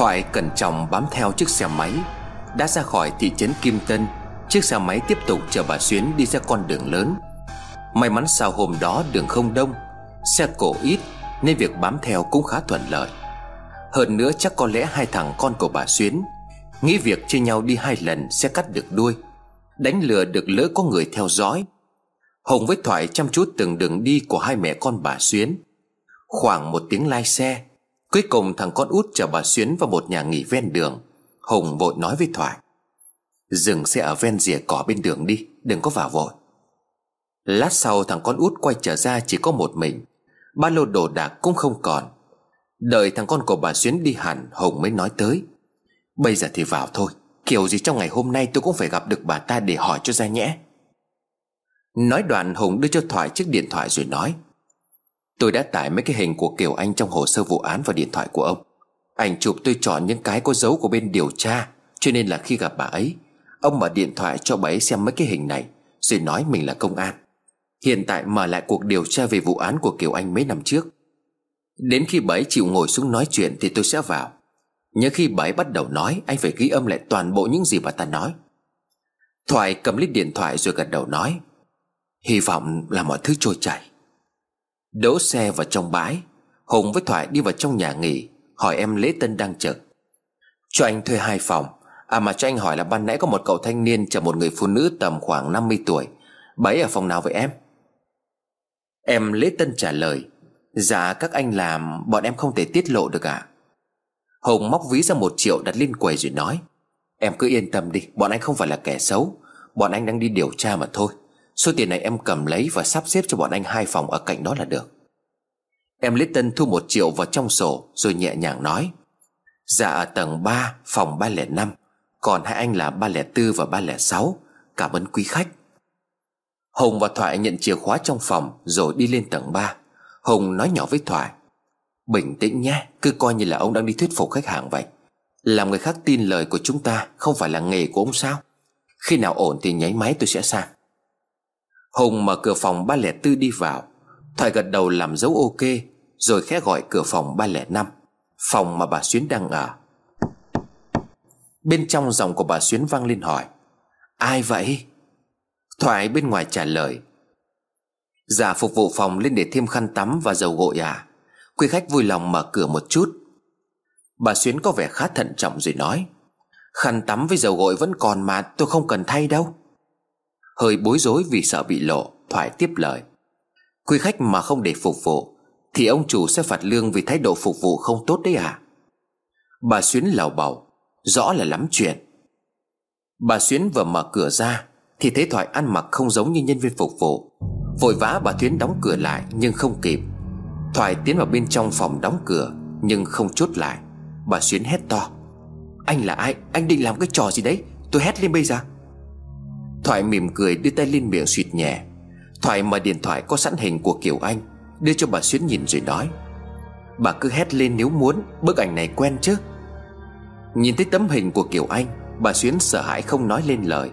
Thoại cẩn trọng bám theo chiếc xe máy, Đã ra khỏi thị trấn Kim Tân, Chiếc xe máy tiếp tục chở bà Xuyến đi ra con đường lớn. May mắn sao hôm đó đường không đông, Xe cổ ít Nên việc bám theo cũng khá thuận lợi. Hơn nữa chắc có lẽ hai thằng con của bà Xuyến Nghĩ việc chia nhau đi hai lần sẽ cắt được đuôi, Đánh lừa được lỡ có người theo dõi. Hồng với Thoại chăm chút từng đường đi của hai mẹ con bà Xuyến. Khoảng một tiếng lai xe Cuối cùng thằng con út chở bà Xuyến vào một nhà nghỉ ven đường. Hùng vội nói với Thoại, Dừng xe ở ven rìa cỏ bên đường đi, Đừng có vào vội. Lát sau thằng con út quay trở ra chỉ có một mình. Ba lô đồ đạc cũng không còn. Đợi thằng con của bà Xuyến đi hẳn, Hùng mới nói tới, Bây giờ thì vào thôi, Kiểu gì trong ngày hôm nay tôi cũng phải gặp được bà ta để hỏi cho ra nhẽ. Nói đoạn Hùng đưa cho Thoại chiếc điện thoại rồi nói Tôi đã tải mấy cái hình của Kiều Anh trong hồ sơ vụ án vào điện thoại của ông. Ảnh chụp tôi chọn những cái có dấu của bên điều tra, Cho nên là khi gặp bà ấy, Ông mở điện thoại cho bà ấy xem mấy cái hình này, Rồi nói mình là công an. Hiện tại mở lại cuộc điều tra về vụ án của Kiều Anh mấy năm trước. Đến khi bà ấy chịu ngồi xuống nói chuyện thì tôi sẽ vào. Nhớ khi bà ấy bắt đầu nói, Anh phải ghi âm lại toàn bộ những gì bà ta nói. Thoại cầm lấy điện thoại rồi gật đầu nói, Hy vọng là mọi thứ trôi chảy. Đỗ xe vào trong bãi. Hùng với Thoại đi vào trong nhà nghỉ, Hỏi em Lễ Tân đang chờ. Cho anh thuê hai phòng. À mà cho anh hỏi là ban nãy có một cậu thanh niên Chở một người phụ nữ tầm khoảng 50 tuổi. Bà ở phòng nào vậy em? Em Lễ Tân trả lời Dạ các anh làm, Bọn em không thể tiết lộ được ạ. À? Hùng móc ví ra một triệu đặt lên quầy rồi nói, Em cứ yên tâm đi, Bọn anh không phải là kẻ xấu. Bọn anh đang đi điều tra mà thôi. Số tiền này em cầm lấy và sắp xếp cho bọn anh hai phòng ở cạnh đó là được. Em lấy tân thu một triệu vào trong sổ, Rồi nhẹ nhàng nói Dạ ở tầng 3 phòng 305 Còn hai anh là 304 và 306 Cảm ơn quý khách. Hùng và Thoại nhận chìa khóa trong phòng, Rồi đi lên tầng 3 Hùng nói nhỏ với Thoại, Bình tĩnh nhé, Cứ coi như là ông đang đi thuyết phục khách hàng vậy. Làm người khác tin lời của chúng ta Không phải là nghề của ông sao? Khi nào ổn thì nháy máy tôi sẽ sang. Hùng mở cửa phòng 304 đi vào. Thoại gật đầu làm dấu ok, Rồi khẽ gọi cửa phòng 305 Phòng mà bà Xuyến đang ở. Bên trong giọng của bà Xuyến vang lên hỏi, Ai vậy? Thoại bên ngoài trả lời Giả phục vụ phòng lên để thêm khăn tắm và dầu gội à? Quý khách vui lòng mở cửa một chút. Bà Xuyến có vẻ khá thận trọng rồi nói, Khăn tắm với dầu gội vẫn còn mà, tôi không cần thay đâu. Hơi bối rối vì sợ bị lộ Thoại tiếp lời. Quý khách mà không để phục vụ, Thì ông chủ sẽ phạt lương vì thái độ phục vụ không tốt đấy à? Bà Xuyến lào bầu, Rõ là lắm chuyện. Bà Xuyến vừa mở cửa ra, Thì thấy Thoại ăn mặc không giống như nhân viên phục vụ. Vội vã bà Thuyến đóng cửa lại, Nhưng không kịp. Thoại tiến vào bên trong phòng đóng cửa, Nhưng không chốt lại. Bà Xuyến hét to. Anh là ai? Anh định làm cái trò gì đấy? Tôi hét lên bây giờ. Thoại mỉm cười đưa tay lên miệng suyệt nhẹ. Thoại mở điện thoại có sẵn hình của Kiều Anh Đưa cho bà Xuyến nhìn rồi nói. Bà cứ hét lên nếu muốn Bức ảnh này quen chứ. Nhìn thấy tấm hình của Kiều Anh Bà Xuyến sợ hãi không nói lên lời.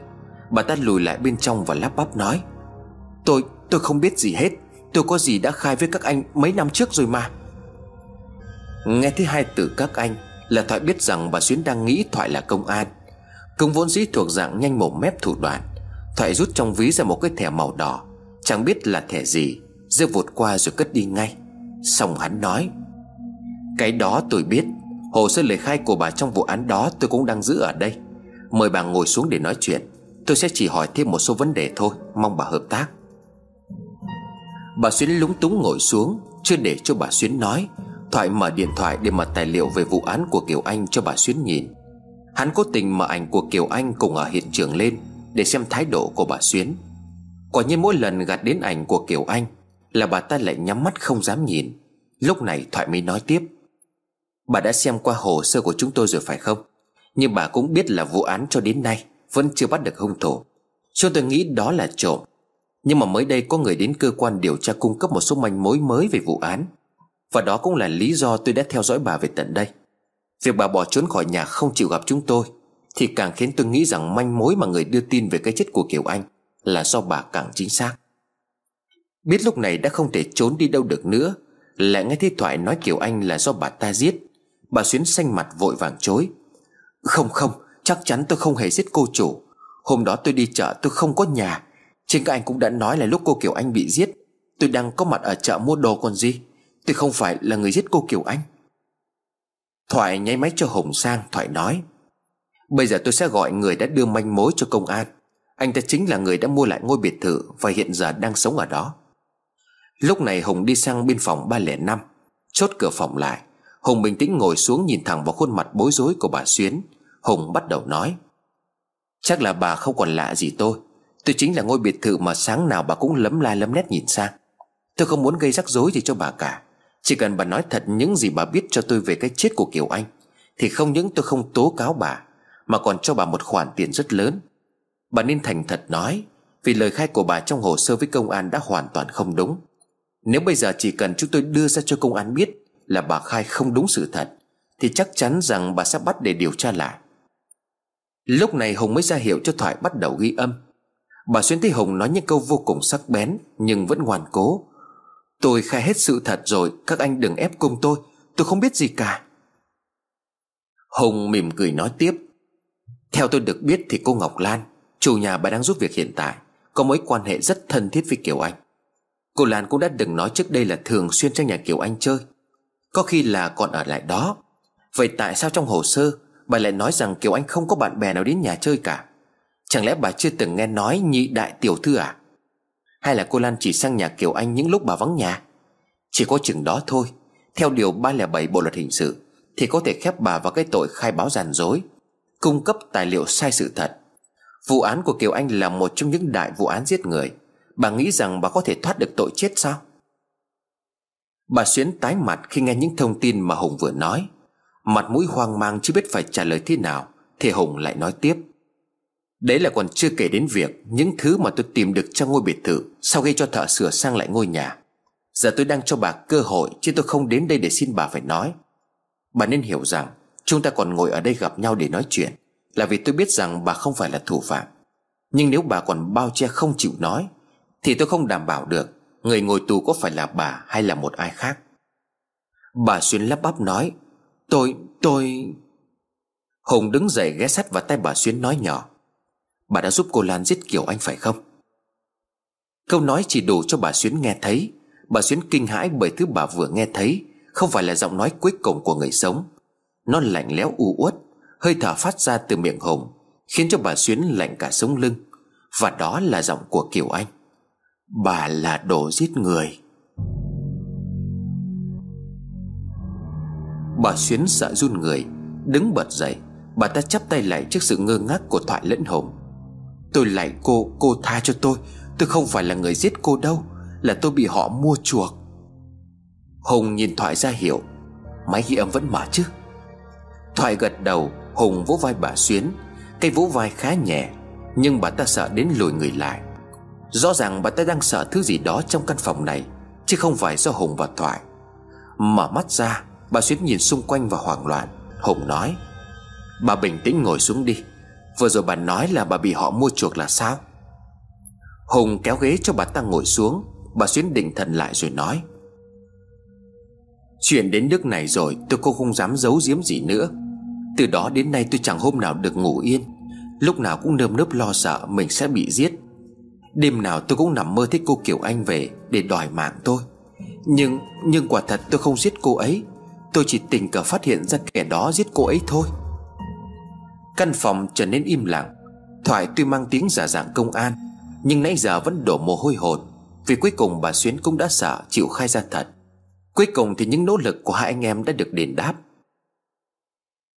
Bà ta lùi lại bên trong và lắp bắp nói. Tôi, tôi không biết gì hết Tôi có gì đã khai với các anh mấy năm trước rồi mà. Nghe thấy hai từ các anh Là Thoại biết rằng bà Xuyến đang nghĩ Thoại là công an. Công vốn dĩ thuộc dạng nhanh mồm mép thủ đoạn. Thoại rút trong ví ra một cái thẻ màu đỏ. Chẳng biết là thẻ gì. Rơi vụt qua rồi cất đi ngay. Xong hắn nói, Cái đó tôi biết. Hồ sơ lời khai của bà trong vụ án đó tôi cũng đang giữ ở đây. Mời bà ngồi xuống để nói chuyện. Tôi sẽ chỉ hỏi thêm một số vấn đề thôi. Mong bà hợp tác. Bà Xuyến lúng túng ngồi xuống, Chưa để cho bà Xuyến nói. Thoại mở điện thoại để mở tài liệu về vụ án của Kiều Anh cho bà Xuyến nhìn. Hắn cố tình mở ảnh của Kiều Anh cùng ở hiện trường lên. Để xem thái độ của bà Xuyến. Quả nhiên mỗi lần gạt đến ảnh của Kiều Anh Là bà ta lại nhắm mắt không dám nhìn. Lúc này Thoại mới nói tiếp. Bà đã xem qua hồ sơ của chúng tôi rồi phải không? Nhưng bà cũng biết là vụ án cho đến nay Vẫn chưa bắt được hung thủ. Cho tôi nghĩ đó là trộm. Nhưng mà mới đây có người đến cơ quan điều tra cung cấp một số manh mối mới về vụ án. Và đó cũng là lý do tôi đã theo dõi bà về tận đây. Việc bà bỏ trốn khỏi nhà không chịu gặp chúng tôi thì càng khiến tôi nghĩ rằng manh mối mà người đưa tin về cái chết của Kiều Anh Là do bà càng chính xác. Biết lúc này đã không thể trốn đi đâu được nữa, Lại nghe thi Thoại nói Kiều Anh là do bà ta giết. Bà Xuyến xanh mặt vội vàng chối. Không không, Chắc chắn tôi không hề giết cô chủ. Hôm đó tôi đi chợ, tôi không có nhà. Chính các anh cũng đã nói là lúc cô Kiều Anh bị giết, Tôi đang có mặt ở chợ mua đồ còn gì. Tôi không phải là người giết cô Kiều Anh. Thoại nháy máy cho hồng sang, Thoại nói. Bây giờ tôi sẽ gọi người đã đưa manh mối cho công an. Anh ta chính là người đã mua lại ngôi biệt thự Và hiện giờ đang sống ở đó. Lúc này Hùng đi sang bên phòng 305 Chốt cửa phòng lại. Hùng bình tĩnh ngồi xuống nhìn thẳng vào khuôn mặt bối rối của bà Xuyến. Hùng bắt đầu nói, Chắc là bà không còn lạ gì tôi. Tôi chính là ngôi biệt thự mà sáng nào bà cũng lấm la lấm nét nhìn sang. Tôi không muốn gây rắc rối gì cho bà cả. Chỉ cần bà nói thật những gì bà biết cho tôi về cái chết của Kiều Anh, Thì không những tôi không tố cáo bà mà còn cho bà một khoản tiền rất lớn. Bà nên thành thật nói, Vì lời khai của bà trong hồ sơ với công an đã hoàn toàn không đúng. Nếu bây giờ chỉ cần chúng tôi đưa ra cho công an biết Là bà khai không đúng sự thật, Thì chắc chắn rằng bà sẽ bắt để điều tra lại. Lúc này Hùng mới ra hiệu cho Thoại bắt đầu ghi âm. Bà Xuyên thấy Hùng nói những câu vô cùng sắc bén, Nhưng vẫn ngoan cố. Tôi khai hết sự thật rồi, Các anh đừng ép cùng tôi Tôi không biết gì cả. Hùng mỉm cười nói tiếp. Theo tôi được biết thì cô Ngọc Lan, Chủ nhà bà đang giúp việc hiện tại, Có mối quan hệ rất thân thiết với Kiều Anh. Cô Lan cũng đã đừng nói trước đây là thường xuyên sang nhà Kiều Anh chơi. Có khi là còn ở lại đó. Vậy tại sao trong hồ sơ, Bà lại nói rằng Kiều Anh không có bạn bè nào đến nhà chơi cả? Chẳng lẽ bà chưa từng nghe nói nhị đại tiểu thư à? Hay là cô Lan chỉ sang nhà Kiều Anh những lúc bà vắng nhà? Chỉ có chừng đó thôi. Theo điều 307 Bộ Luật Hình sự, Thì có thể khép bà vào cái tội khai báo giàn dối. Cung cấp tài liệu sai sự thật. Vụ án của Kiều Anh là một trong những đại vụ án giết người. Bà nghĩ rằng bà có thể thoát được tội chết sao? Bà Xuyến tái mặt khi nghe những thông tin mà Hùng vừa nói. Mặt mũi hoang mang chưa biết phải trả lời thế nào, Thì Hùng lại nói tiếp. Đấy là còn chưa kể đến việc Những thứ mà tôi tìm được trong ngôi biệt thự Sau khi cho thợ sửa sang lại ngôi nhà. Giờ tôi đang cho bà cơ hội, Chứ tôi không đến đây để xin bà phải nói. Bà nên hiểu rằng Chúng ta còn ngồi ở đây gặp nhau để nói chuyện Là vì tôi biết rằng bà không phải là thủ phạm. Nhưng nếu bà còn bao che không chịu nói Thì tôi không đảm bảo được Người ngồi tù có phải là bà hay là một ai khác. Bà Xuyên lắp bắp nói Tôi, tôi... Hùng đứng dậy ghé sắt vào tay bà xuyên nói nhỏ Bà đã giúp cô Lan giết Kiều Anh phải không? Câu nói chỉ đủ cho bà Xuyến nghe thấy. Bà Xuyến kinh hãi bởi thứ bà vừa nghe thấy Không phải là giọng nói cuối cùng của người sống. Nó lạnh lẽo u uất, Hơi thở phát ra từ miệng Hùng Khiến cho bà Xuyến lạnh cả sống lưng. Và đó là giọng của Kiều Anh. Bà là đồ giết người. Bà Xuyến sợ run người, Đứng bật dậy. Bà ta chắp tay lại trước sự ngơ ngác của Thoại lẫn Hùng Tôi lạy cô Cô tha cho tôi. Tôi không phải là người giết cô đâu, Là tôi bị họ mua chuộc. Hùng nhìn Thoại ra hiểu Máy ghi âm vẫn mở chứ? Thoại gật đầu, Hùng vỗ vai bà Xuyến. Cây vỗ vai khá nhẹ, Nhưng bà ta sợ đến lùi người lại. Rõ ràng bà ta đang sợ thứ gì đó trong căn phòng này, Chứ không phải do Hùng và Thoại. Mở mắt ra, Bà Xuyến nhìn xung quanh và hoảng loạn. Hùng nói, Bà bình tĩnh ngồi xuống đi. Vừa rồi bà nói là bà bị họ mua chuộc là sao? Hùng kéo ghế cho bà ta ngồi xuống. Bà Xuyến định thần lại rồi nói, Chuyện đến nước này rồi, tôi cũng không dám giấu giếm gì nữa. Từ đó đến nay tôi chẳng hôm nào được ngủ yên. Lúc nào cũng nơm nớp lo sợ mình sẽ bị giết. Đêm nào tôi cũng nằm mơ thấy cô Kiều Anh về Để đòi mạng tôi. Nhưng nhưng quả thật tôi không giết cô ấy. Tôi chỉ tình cờ phát hiện ra kẻ đó giết cô ấy thôi. Căn phòng trở nên im lặng. Thoại tuy mang tiếng giả dạng công an, Nhưng nãy giờ vẫn đổ mồ hôi hột, Vì cuối cùng bà Xuyến cũng đã sợ chịu khai ra thật. Cuối cùng thì những nỗ lực của hai anh em đã được đền đáp.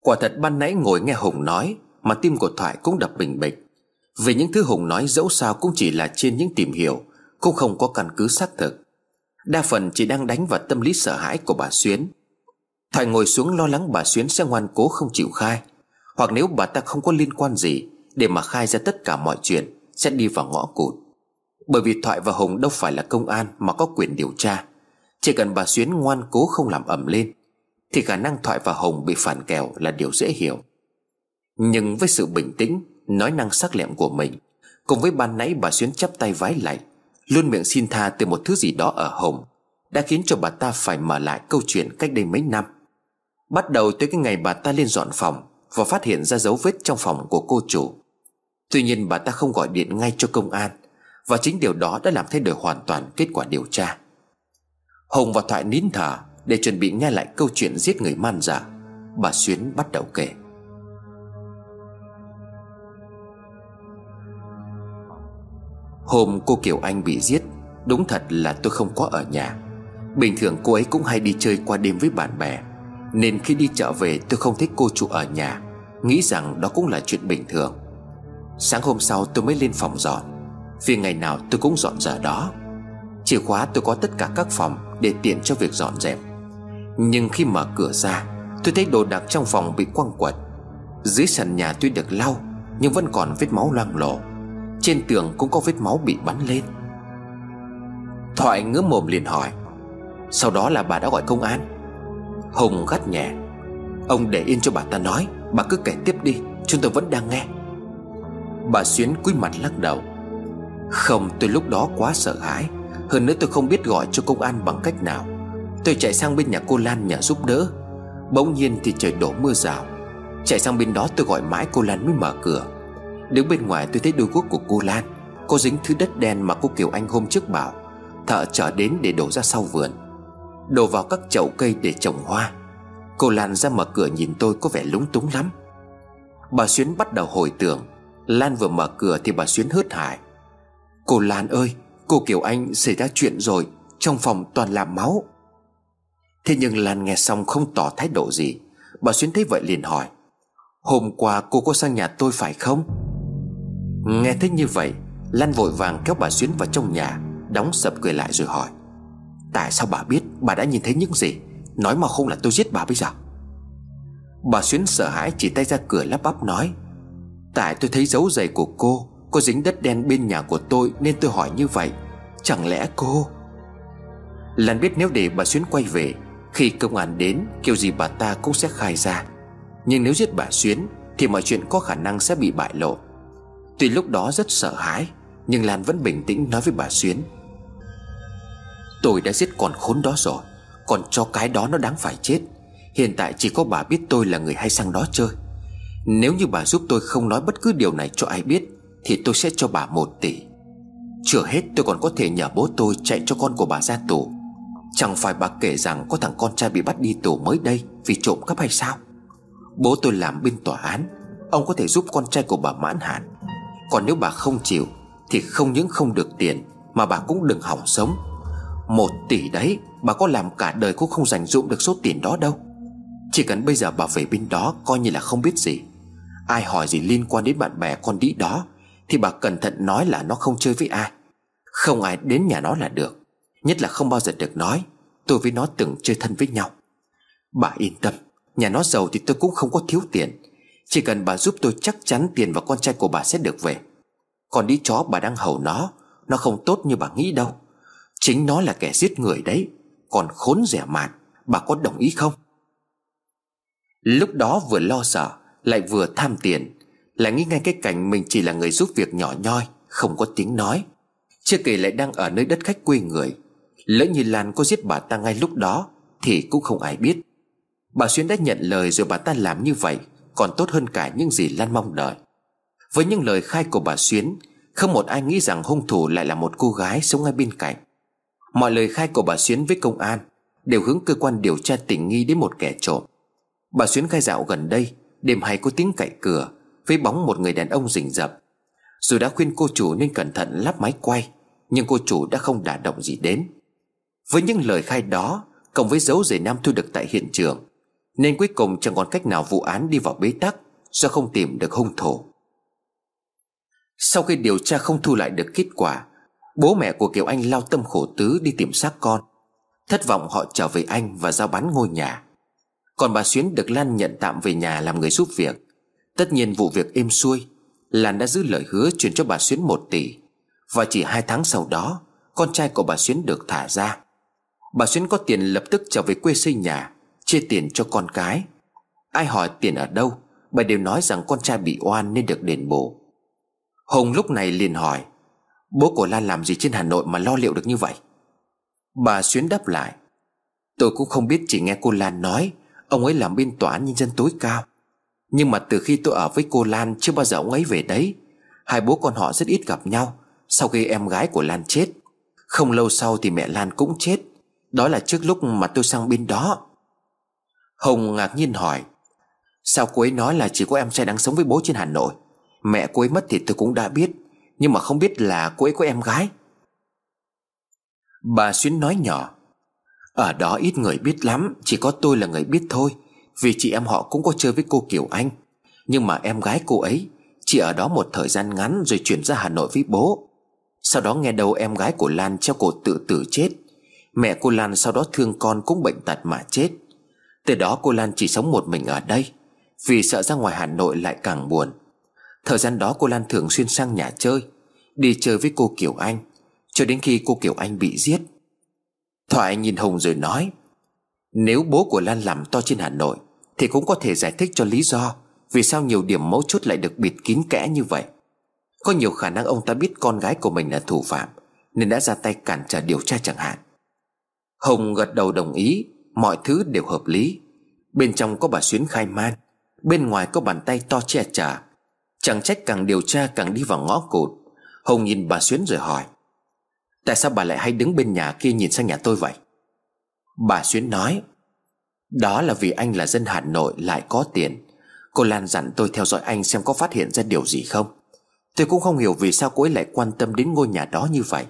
Quả thật ban nãy ngồi nghe Hùng nói, Mà tim của Thoại cũng đập bình bịch. Vì những thứ Hùng nói dẫu sao cũng chỉ là trên những tìm hiểu, Cũng không có căn cứ xác thực. Đa phần chỉ đang đánh vào tâm lý sợ hãi của bà Xuyến. Thoại ngồi xuống lo lắng bà Xuyến sẽ ngoan cố không chịu khai, Hoặc nếu bà ta không có liên quan gì Để mà khai ra tất cả mọi chuyện, Sẽ đi vào ngõ cụt. Bởi vì Thoại và Hùng đâu phải là công an Mà có quyền điều tra. Chỉ cần bà Xuyến ngoan cố không làm ẩm lên thì khả năng Thoại và hồng bị phản kèo là điều dễ hiểu. Nhưng với sự bình tĩnh Nói năng sắc lẹm của mình Cùng với ban nãy bà Xuyến chắp tay vái lạy Luôn miệng xin tha từ một thứ gì đó ở hồng, Đã khiến cho bà ta phải mở lại câu chuyện cách đây mấy năm. Bắt đầu tới cái ngày bà ta lên dọn phòng Và phát hiện ra dấu vết trong phòng của cô chủ. Tuy nhiên bà ta không gọi điện ngay cho công an Và chính điều đó đã làm thay đổi hoàn toàn kết quả điều tra. Hồng và Thoại nín thở để chuẩn bị nghe lại câu chuyện giết người man dợ, Bà Xuyến bắt đầu kể. Hôm cô Kiều Anh bị giết, Đúng thật là tôi không có ở nhà. Bình thường cô ấy cũng hay đi chơi qua đêm với bạn bè, Nên khi đi chợ về tôi không thấy cô chủ ở nhà, Nghĩ rằng đó cũng là chuyện bình thường. Sáng hôm sau tôi mới lên phòng dọn, Vì ngày nào tôi cũng dọn giờ đó. Chìa khóa tôi có tất cả các phòng Để tiện cho việc dọn dẹp. Nhưng khi mở cửa ra, Tôi thấy đồ đạc trong phòng bị quăng quật. Dưới sàn nhà tuy được lau, Nhưng vẫn còn vết máu loang lổ. Trên tường cũng có vết máu bị bắn lên. Thoại ngứa mồm liền hỏi, Sau đó là bà đã gọi công an? Hùng gắt nhẹ, Ông để yên cho bà ta nói, Bà cứ kể tiếp đi, Chúng tôi vẫn đang nghe. Bà Xuyến cúi mặt lắc đầu, Không, tôi lúc đó quá sợ hãi, Hơn nữa tôi không biết gọi cho công an bằng cách nào. Tôi chạy sang bên nhà cô Lan nhờ giúp đỡ. Bỗng nhiên thì trời đổ mưa rào. Chạy sang bên đó tôi gọi mãi cô Lan mới mở cửa. Đứng bên ngoài tôi thấy đôi guốc của cô Lan. Có dính thứ đất đen mà cô Kiều Anh hôm trước bảo. Thợ trở đến để đổ ra sau vườn. Đổ vào các chậu cây để trồng hoa. Cô Lan ra mở cửa nhìn tôi có vẻ lúng túng lắm. Bà Xuyến bắt đầu hồi tưởng. Lan vừa mở cửa thì bà Xuyến hớt hải. Cô Lan ơi, Cô Kiều Anh xảy ra chuyện rồi. Trong phòng toàn là máu. Thế nhưng Lan nghe xong không tỏ thái độ gì. Bà Xuyến thấy vậy liền hỏi, Hôm qua cô có sang nhà tôi phải không? Nghe thấy như vậy, Lan vội vàng kéo bà Xuyến vào trong nhà, Đóng sập cười lại rồi hỏi, Tại sao bà biết? Bà đã nhìn thấy những gì? Nói mà không là tôi giết bà bây giờ. Bà Xuyến sợ hãi chỉ tay ra cửa lắp bắp nói, Tại tôi thấy dấu giày của cô Có dính đất đen bên nhà của tôi Nên tôi hỏi như vậy, Chẳng lẽ cô Lan biết nếu để bà Xuyến quay về khi công an đến, Kiểu gì bà ta cũng sẽ khai ra. Nhưng nếu giết bà Xuyến, Thì mọi chuyện có khả năng sẽ bị bại lộ. Tuy lúc đó rất sợ hãi, Nhưng Lan vẫn bình tĩnh nói với bà Xuyến. Tôi đã giết con khốn đó rồi, Còn cho cái đó nó đáng phải chết. Hiện tại chỉ có bà biết tôi là người hay sang đó chơi. Nếu như bà giúp tôi không nói bất cứ điều này cho ai biết, Thì tôi sẽ cho bà một tỷ. Chưa hết, tôi còn có thể nhờ bố tôi chạy cho con của bà ra tù. Chẳng phải bà kể rằng có thằng con trai bị bắt đi tù mới đây Vì trộm cắp hay sao? Bố tôi làm bên tòa án, Ông có thể giúp con trai của bà mãn hạn. Còn nếu bà không chịu, Thì không những không được tiền, Mà bà cũng đừng hỏng sống. Một tỷ đấy, Bà có làm cả đời cũng không dành dụng được số tiền đó đâu. Chỉ cần bây giờ bà về bên đó Coi như là không biết gì. Ai hỏi gì liên quan đến bạn bè con đĩ đó, Thì bà cẩn thận nói là nó không chơi với ai. Không ai đến nhà nó là được. Nhất là không bao giờ được nói, Tôi với nó từng chơi thân với nhau. Bà yên tâm, Nhà nó giàu thì tôi cũng không có thiếu tiền. Chỉ cần bà giúp tôi chắc chắn tiền và con trai của bà sẽ được về. Còn đi chó bà đang hầu nó Nó không tốt như bà nghĩ đâu. Chính nó là kẻ giết người đấy, Còn khốn rẻ mạt, Bà có đồng ý không? Lúc đó vừa lo sợ, Lại vừa tham tiền. Lại nghĩ ngay cái cảnh mình chỉ là người giúp việc nhỏ nhoi, Không có tiếng nói. Chưa kể lại đang ở nơi đất khách quê người Lỡ như Lan có giết bà ta ngay lúc đó, Thì cũng không ai biết. Bà xuyên đã nhận lời rồi bà ta làm như vậy, Còn tốt hơn cả những gì Lan mong đợi. Với những lời khai của bà Xuyến Không một ai nghĩ rằng hung thủ lại là một cô gái sống ngay bên cạnh. Mọi lời khai của bà Xuyến với công an Đều hướng cơ quan điều tra tình nghi đến một kẻ trộm. Bà Xuyến khai dạo gần đây, Đêm hay có tiếng cậy cửa Với bóng một người đàn ông rình rập. Dù đã khuyên cô chủ nên cẩn thận lắp máy quay, Nhưng cô chủ đã không đả động gì đến với những lời khai đó, Cộng với dấu giày nam thu được tại hiện trường, Nên cuối cùng chẳng còn cách nào vụ án đi vào bế tắc Do không tìm được hung thủ. Sau khi điều tra không thu lại được kết quả, Bố mẹ của Kiều Anh lao tâm khổ tứ đi tìm xác con. Thất vọng họ trở về Anh và giao bán ngôi nhà. Còn bà Xuyến được Lan nhận tạm về nhà làm người giúp việc. Tất nhiên vụ việc êm xuôi, Lan đã giữ lời hứa chuyển cho bà Xuyến một tỷ. Và chỉ hai tháng sau đó, Con trai của bà Xuyến được thả ra. Bà Xuyến có tiền lập tức trở về quê xây nhà, Chia tiền cho con cái. Ai hỏi tiền ở đâu, Bà đều nói rằng con trai bị oan nên được đền bù. Hùng lúc này liền hỏi, Bố của Lan làm gì trên Hà Nội mà lo liệu được như vậy? Bà Xuyến đáp lại, Tôi cũng không biết, chỉ nghe cô Lan nói, Ông ấy làm bên tòa án nhân dân tối cao. Nhưng mà từ khi tôi ở với cô Lan, Chưa bao giờ ông ấy về đấy. Hai bố con họ rất ít gặp nhau, Sau khi em gái của Lan chết. Không lâu sau thì mẹ Lan cũng chết. Đó là trước lúc mà tôi sang bên đó. Hồng ngạc nhiên hỏi, Sao cô ấy nói là chỉ có em trai đang sống với bố trên Hà Nội? Mẹ cô ấy mất thì tôi cũng đã biết, Nhưng mà không biết là cô ấy có em gái. Bà Xuyến nói nhỏ, Ở đó ít người biết lắm, Chỉ có tôi là người biết thôi, Vì chị em họ cũng có chơi với cô Kiều Anh. Nhưng mà em gái cô ấy, Chỉ ở đó một thời gian ngắn Rồi chuyển ra Hà Nội với bố. Sau đó nghe đầu em gái của Lan treo cổ tự tử chết. Mẹ cô Lan sau đó thương con cũng bệnh tật mà chết. Từ đó cô Lan chỉ sống một mình ở đây, Vì sợ ra ngoài Hà Nội lại càng buồn. Thời gian đó cô Lan thường xuyên sang nhà chơi, Đi chơi với cô Kiều Anh, Cho đến khi cô Kiều Anh bị giết. Thoại nhìn Hùng rồi nói, Nếu bố của Lan làm to trên Hà Nội, Thì cũng có thể giải thích cho lý do Vì sao nhiều điểm mấu chốt lại được bịt kín kẽ như vậy. Có nhiều khả năng ông ta biết con gái của mình là thủ phạm, Nên đã ra tay cản trở điều tra chẳng hạn. Hồng gật đầu đồng ý, Mọi thứ đều hợp lý. Bên trong có bà Xuyến khai man, Bên ngoài có bàn tay to che chở. Chẳng trách càng điều tra càng đi vào ngõ cụt. Hồng nhìn bà Xuyến rồi hỏi, Tại sao bà lại hay đứng bên nhà kia nhìn sang nhà tôi vậy? Bà Xuyến nói, Đó là vì anh là dân Hà Nội lại có tiền. Cô Lan dặn tôi theo dõi anh xem có phát hiện ra điều gì không. Tôi cũng không hiểu vì sao cô ấy lại quan tâm đến ngôi nhà đó như vậy.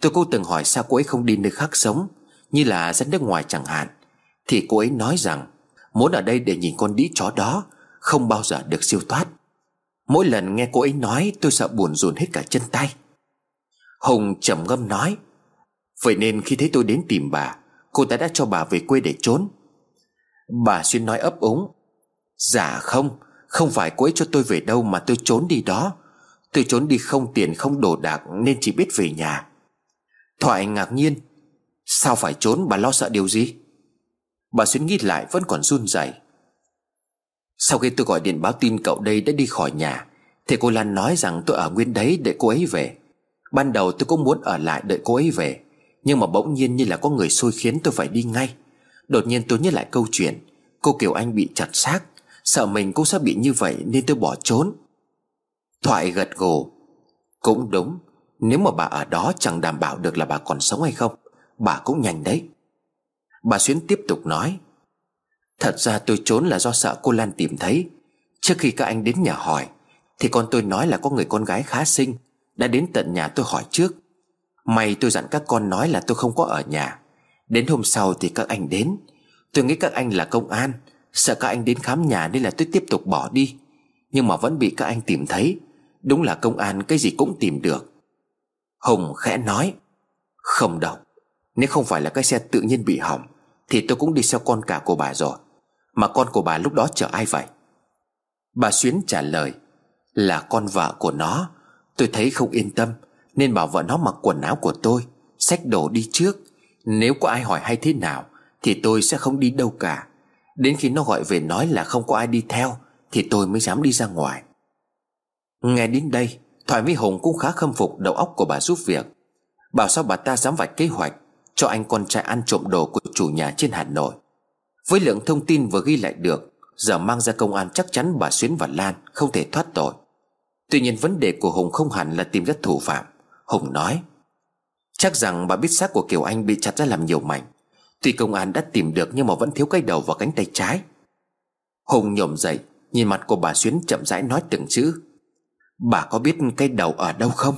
Tôi cũng từng hỏi sao cô ấy không đi nơi khác sống. Như là dân nước ngoài chẳng hạn, Thì cô ấy nói rằng, Muốn ở đây để nhìn con đĩ chó đó, Không bao giờ được siêu thoát. Mỗi lần nghe cô ấy nói, tôi sợ buồn rùn hết cả chân tay. Hùng trầm ngâm nói, Vậy nên khi thấy tôi đến tìm bà, Cô ta đã cho bà về quê để trốn. Bà xuyên nói ấp úng Dạ không Không phải cô ấy cho tôi về đâu mà tôi trốn đi đó. Tôi trốn đi không tiền, không đồ đạc Nên chỉ biết về nhà. Thoại ngạc nhiên Sao phải trốn, bà lo sợ điều gì? Bà xuyến nghĩ lại, vẫn còn run rẩy. Sau khi tôi gọi điện báo tin cậu đây đã đi khỏi nhà, Thì cô Lan nói rằng tôi ở nguyên đấy để cô ấy về. Ban đầu tôi cũng muốn ở lại đợi cô ấy về, Nhưng mà bỗng nhiên như là có người xui khiến tôi phải đi ngay. Đột nhiên tôi nhớ lại câu chuyện, Cô Kiều Anh bị chặt xác, Sợ mình cũng sẽ bị như vậy nên tôi bỏ trốn. Thoại gật gù, Cũng đúng, Nếu mà bà ở đó chẳng đảm bảo được là bà còn sống hay không. Bà cũng nhanh đấy. Bà Xuyến tiếp tục nói, Thật ra tôi trốn là do sợ cô Lan tìm thấy. Trước khi các anh đến nhà hỏi, Thì con tôi nói là có người con gái khá xinh, Đã đến tận nhà tôi hỏi trước. May tôi dặn các con nói là tôi không có ở nhà. Đến hôm sau thì các anh đến. Tôi nghĩ các anh là công an, Sợ các anh đến khám nhà nên là tôi tiếp tục bỏ đi. Nhưng mà vẫn bị các anh tìm thấy. Đúng là công an cái gì cũng tìm được. Hùng khẽ nói, Không đâu. Nếu không phải là cái xe tự nhiên bị hỏng, Thì tôi cũng đi theo con cả của bà rồi. Mà con của bà lúc đó chở ai vậy? Bà Xuyến trả lời, Là con vợ của nó. Tôi thấy không yên tâm, Nên bảo vợ nó mặc quần áo của tôi, Xách đồ đi trước. Nếu có ai hỏi hay thế nào, Thì tôi sẽ không đi đâu cả. Đến khi nó gọi về nói là không có ai đi theo, Thì tôi mới dám đi ra ngoài. Nghe đến đây, Thoại với Hùng cũng khá khâm phục đầu óc của bà giúp việc. Bảo sao bà ta dám vạch kế hoạch? Cho anh con trai ăn trộm đồ của chủ nhà trên Hà Nội. Với lượng thông tin vừa ghi lại được, Giờ mang ra công an chắc chắn bà Xuyến và Lan Không thể thoát tội. Tuy nhiên vấn đề của Hùng không hẳn là tìm ra thủ phạm. Hùng nói, Chắc rằng bà biết xác của Kiều Anh bị chặt ra làm nhiều mảnh. Tuy công an đã tìm được Nhưng mà vẫn thiếu cái đầu và cánh tay trái. Hùng nhổm dậy, Nhìn mặt của bà Xuyến chậm rãi nói từng chữ, Bà có biết cái đầu ở đâu không?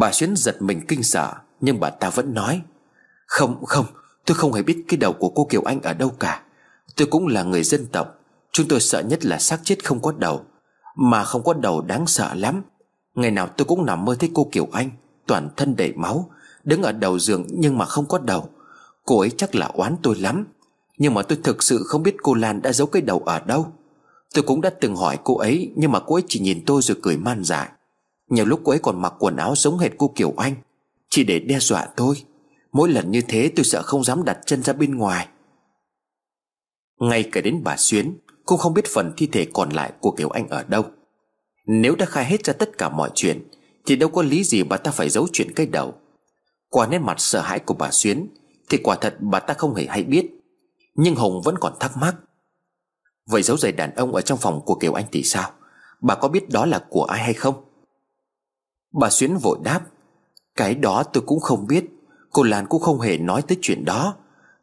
Bà Xuyến giật mình kinh sợ nhưng bà ta vẫn nói, Không không, Tôi không hề biết cái đầu của cô Kiều Anh ở đâu cả. Tôi cũng là người dân tộc, Chúng tôi sợ nhất là xác chết không có đầu, Mà không có đầu đáng sợ lắm. Ngày nào tôi cũng nằm mơ thấy cô Kiều Anh, Toàn thân đầy máu, Đứng ở đầu giường nhưng mà không có đầu. Cô ấy chắc là oán tôi lắm, Nhưng mà tôi thực sự không biết cô Lan đã giấu cái đầu ở đâu. Tôi cũng đã từng hỏi cô ấy, Nhưng mà cô ấy chỉ nhìn tôi rồi cười man dại. Nhiều lúc cô ấy còn mặc quần áo giống hệt cô Kiều Anh chỉ để đe dọa tôi. Mỗi lần như thế tôi sợ không dám đặt chân ra bên ngoài. Ngay cả đến bà Xuyến, Cũng không biết phần thi thể còn lại của Kiều Anh ở đâu. Nếu đã khai hết ra tất cả mọi chuyện, Thì đâu có lý gì bà ta phải giấu chuyện cái đầu. Qua nét mặt sợ hãi của bà Xuyến, Thì quả thật bà ta không hề hay biết. Nhưng Hồng vẫn còn thắc mắc. Vậy dấu giày đàn ông ở trong phòng của Kiều Anh thì sao? Bà có biết đó là của ai hay không? Bà Xuyến vội đáp. Cái đó tôi cũng không biết. Cô Lan cũng không hề nói tới chuyện đó.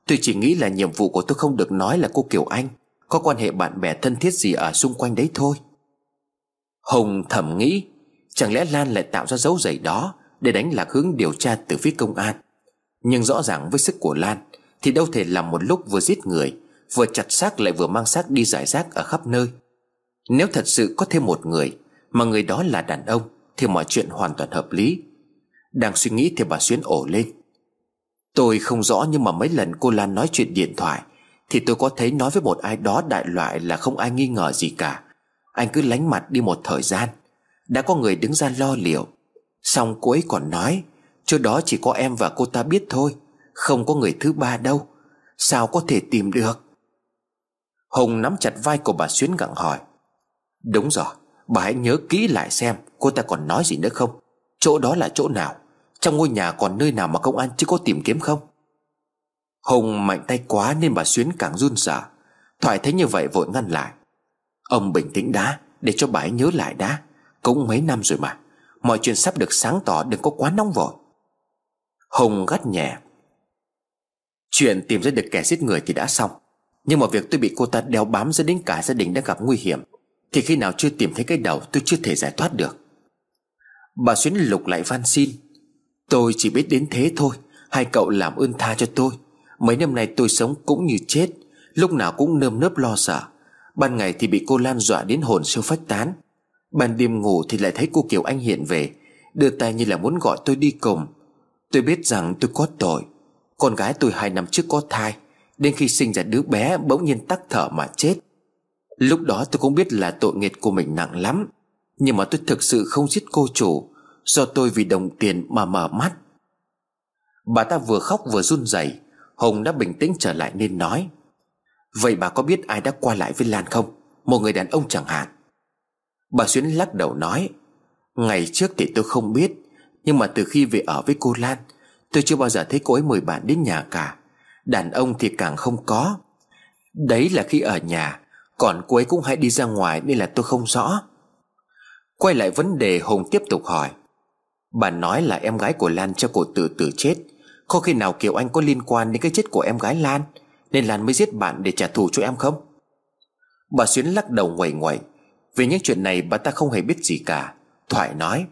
Tôi chỉ nghĩ là nhiệm vụ của tôi không được nói là cô Kiều Anh. Có quan hệ bạn bè thân thiết gì ở xung quanh đấy thôi. Hồng thầm nghĩ, Chẳng lẽ Lan lại tạo ra dấu giày đó Để đánh lạc hướng điều tra từ phía công an? Nhưng rõ ràng với sức của Lan, Thì đâu thể làm một lúc vừa giết người, Vừa chặt xác lại vừa mang xác đi giải rác ở khắp nơi. Nếu thật sự có thêm một người, Mà người đó là đàn ông, Thì mọi chuyện hoàn toàn hợp lý. Đang suy nghĩ thì bà Xuyến ổ lên. Tôi không rõ nhưng mà mấy lần cô Lan nói chuyện điện thoại Thì tôi có thấy nói với một ai đó đại loại là không ai nghi ngờ gì cả. Anh cứ lánh mặt đi một thời gian, Đã có người đứng ra lo liệu. Xong cô ấy còn nói, Chỗ đó chỉ có em và cô ta biết thôi, Không có người thứ ba đâu, Sao có thể tìm được? Hùng nắm chặt vai của bà Xuyến gặng hỏi, Đúng rồi, Bà hãy nhớ kỹ lại xem Cô ta còn nói gì nữa không? Chỗ đó là chỗ nào? Trong ngôi nhà còn nơi nào mà công an chưa có tìm kiếm không? Hùng mạnh tay quá Nên bà Xuyến càng run sợ. Thoại thấy như vậy vội ngăn lại. Ông bình tĩnh đã Để cho bà ấy nhớ lại đã Cũng mấy năm rồi mà, Mọi chuyện sắp được sáng tỏ đừng có quá nóng vội. Hùng gắt nhẹ. Chuyện tìm ra được kẻ giết người thì đã xong. Nhưng mà việc tôi bị cô ta đeo bám dẫn đến cả gia đình đã gặp nguy hiểm, Thì khi nào chưa tìm thấy cái đầu tôi chưa thể giải thoát được. Bà Xuyến lục lại van xin. Tôi chỉ biết đến thế thôi. Hai cậu làm ơn tha cho tôi. Mấy năm nay tôi sống cũng như chết, Lúc nào cũng nơm nớp lo sợ. Ban ngày thì bị cô Lan dọa đến hồn siêu phách tán. Ban đêm ngủ thì lại thấy cô Kiều Anh hiện về, Đưa tay như là muốn gọi tôi đi cùng. Tôi biết rằng tôi có tội. Con gái tôi hai năm trước có thai, Đến khi sinh ra đứa bé bỗng nhiên tắc thở mà chết. Lúc đó tôi cũng biết là tội nghiệp của mình nặng lắm, Nhưng mà tôi thực sự không giết cô chủ. Do tôi vì đồng tiền mà mở mắt. Bà ta vừa khóc vừa run rẩy, Hồng đã bình tĩnh trở lại nên nói, Vậy bà có biết ai đã qua lại với Lan không? Một người đàn ông chẳng hạn. Bà Xuyến lắc đầu nói, Ngày trước thì tôi không biết, Nhưng mà từ khi về ở với cô Lan, Tôi chưa bao giờ thấy cô ấy mời bạn đến nhà cả. Đàn ông thì càng không có. Đấy là khi ở nhà, Còn cô ấy cũng hay đi ra ngoài Nên là tôi không rõ. Quay lại vấn đề Hùng tiếp tục hỏi Bà nói là em gái của Lan cho cổ tự tử chết. Có khi nào Kiều Anh có liên quan đến cái chết của em gái Lan, Nên Lan mới giết bạn để trả thù cho em không? Bà Xuyến lắc đầu ngoẩy ngoẩy Về những chuyện này bà ta không hề biết gì cả. Thoại nói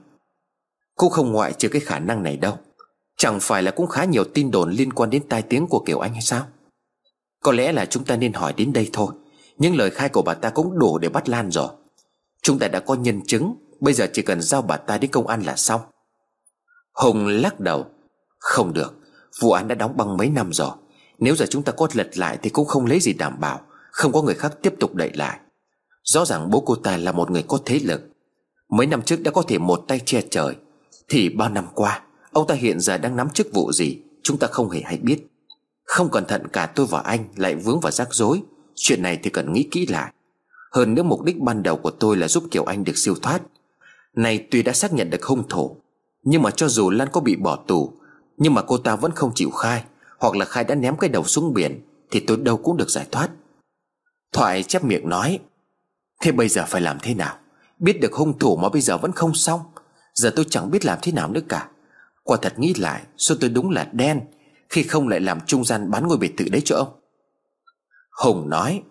Cũng không ngoại trừ cái khả năng này đâu. Chẳng phải là cũng khá nhiều tin đồn liên quan đến tai tiếng của Kiều Anh hay sao? Có lẽ là chúng ta nên hỏi đến đây thôi. Những lời khai của bà ta cũng đủ để bắt Lan rồi. Chúng ta đã có nhân chứng, Bây giờ chỉ cần giao bà ta đến công an là xong. Hùng lắc đầu. Không được, Vụ án đã đóng băng mấy năm rồi. Nếu giờ chúng ta có lật lại thì cũng không lấy gì đảm bảo. Không có người khác tiếp tục đẩy lại. Rõ ràng bố cô ta là một người có thế lực. Mấy năm trước đã có thể một tay che trời. Thì bao năm qua, Ông ta hiện giờ đang nắm chức vụ gì, Chúng ta không hề hay biết. Không cẩn thận cả tôi và anh lại vướng vào rắc rối. Chuyện này thì cần nghĩ kỹ lại. Hơn nữa mục đích ban đầu của tôi là giúp Kiều Anh được siêu thoát. Này tuy đã xác nhận được hung thủ nhưng mà cho dù Lan có bị bỏ tù, Nhưng mà cô ta vẫn không chịu khai, Hoặc là khai đã ném cái đầu xuống biển, Thì tôi đâu cũng được giải thoát. Thoại chép miệng nói, Thế bây giờ phải làm thế nào? Biết được hung thủ mà bây giờ vẫn không xong. Giờ tôi chẳng biết làm thế nào nữa cả. Quả thật nghĩ lại, Số tôi đúng là đen, Khi không lại làm trung gian bán ngôi biệt thự đấy cho ông. Hùng nói,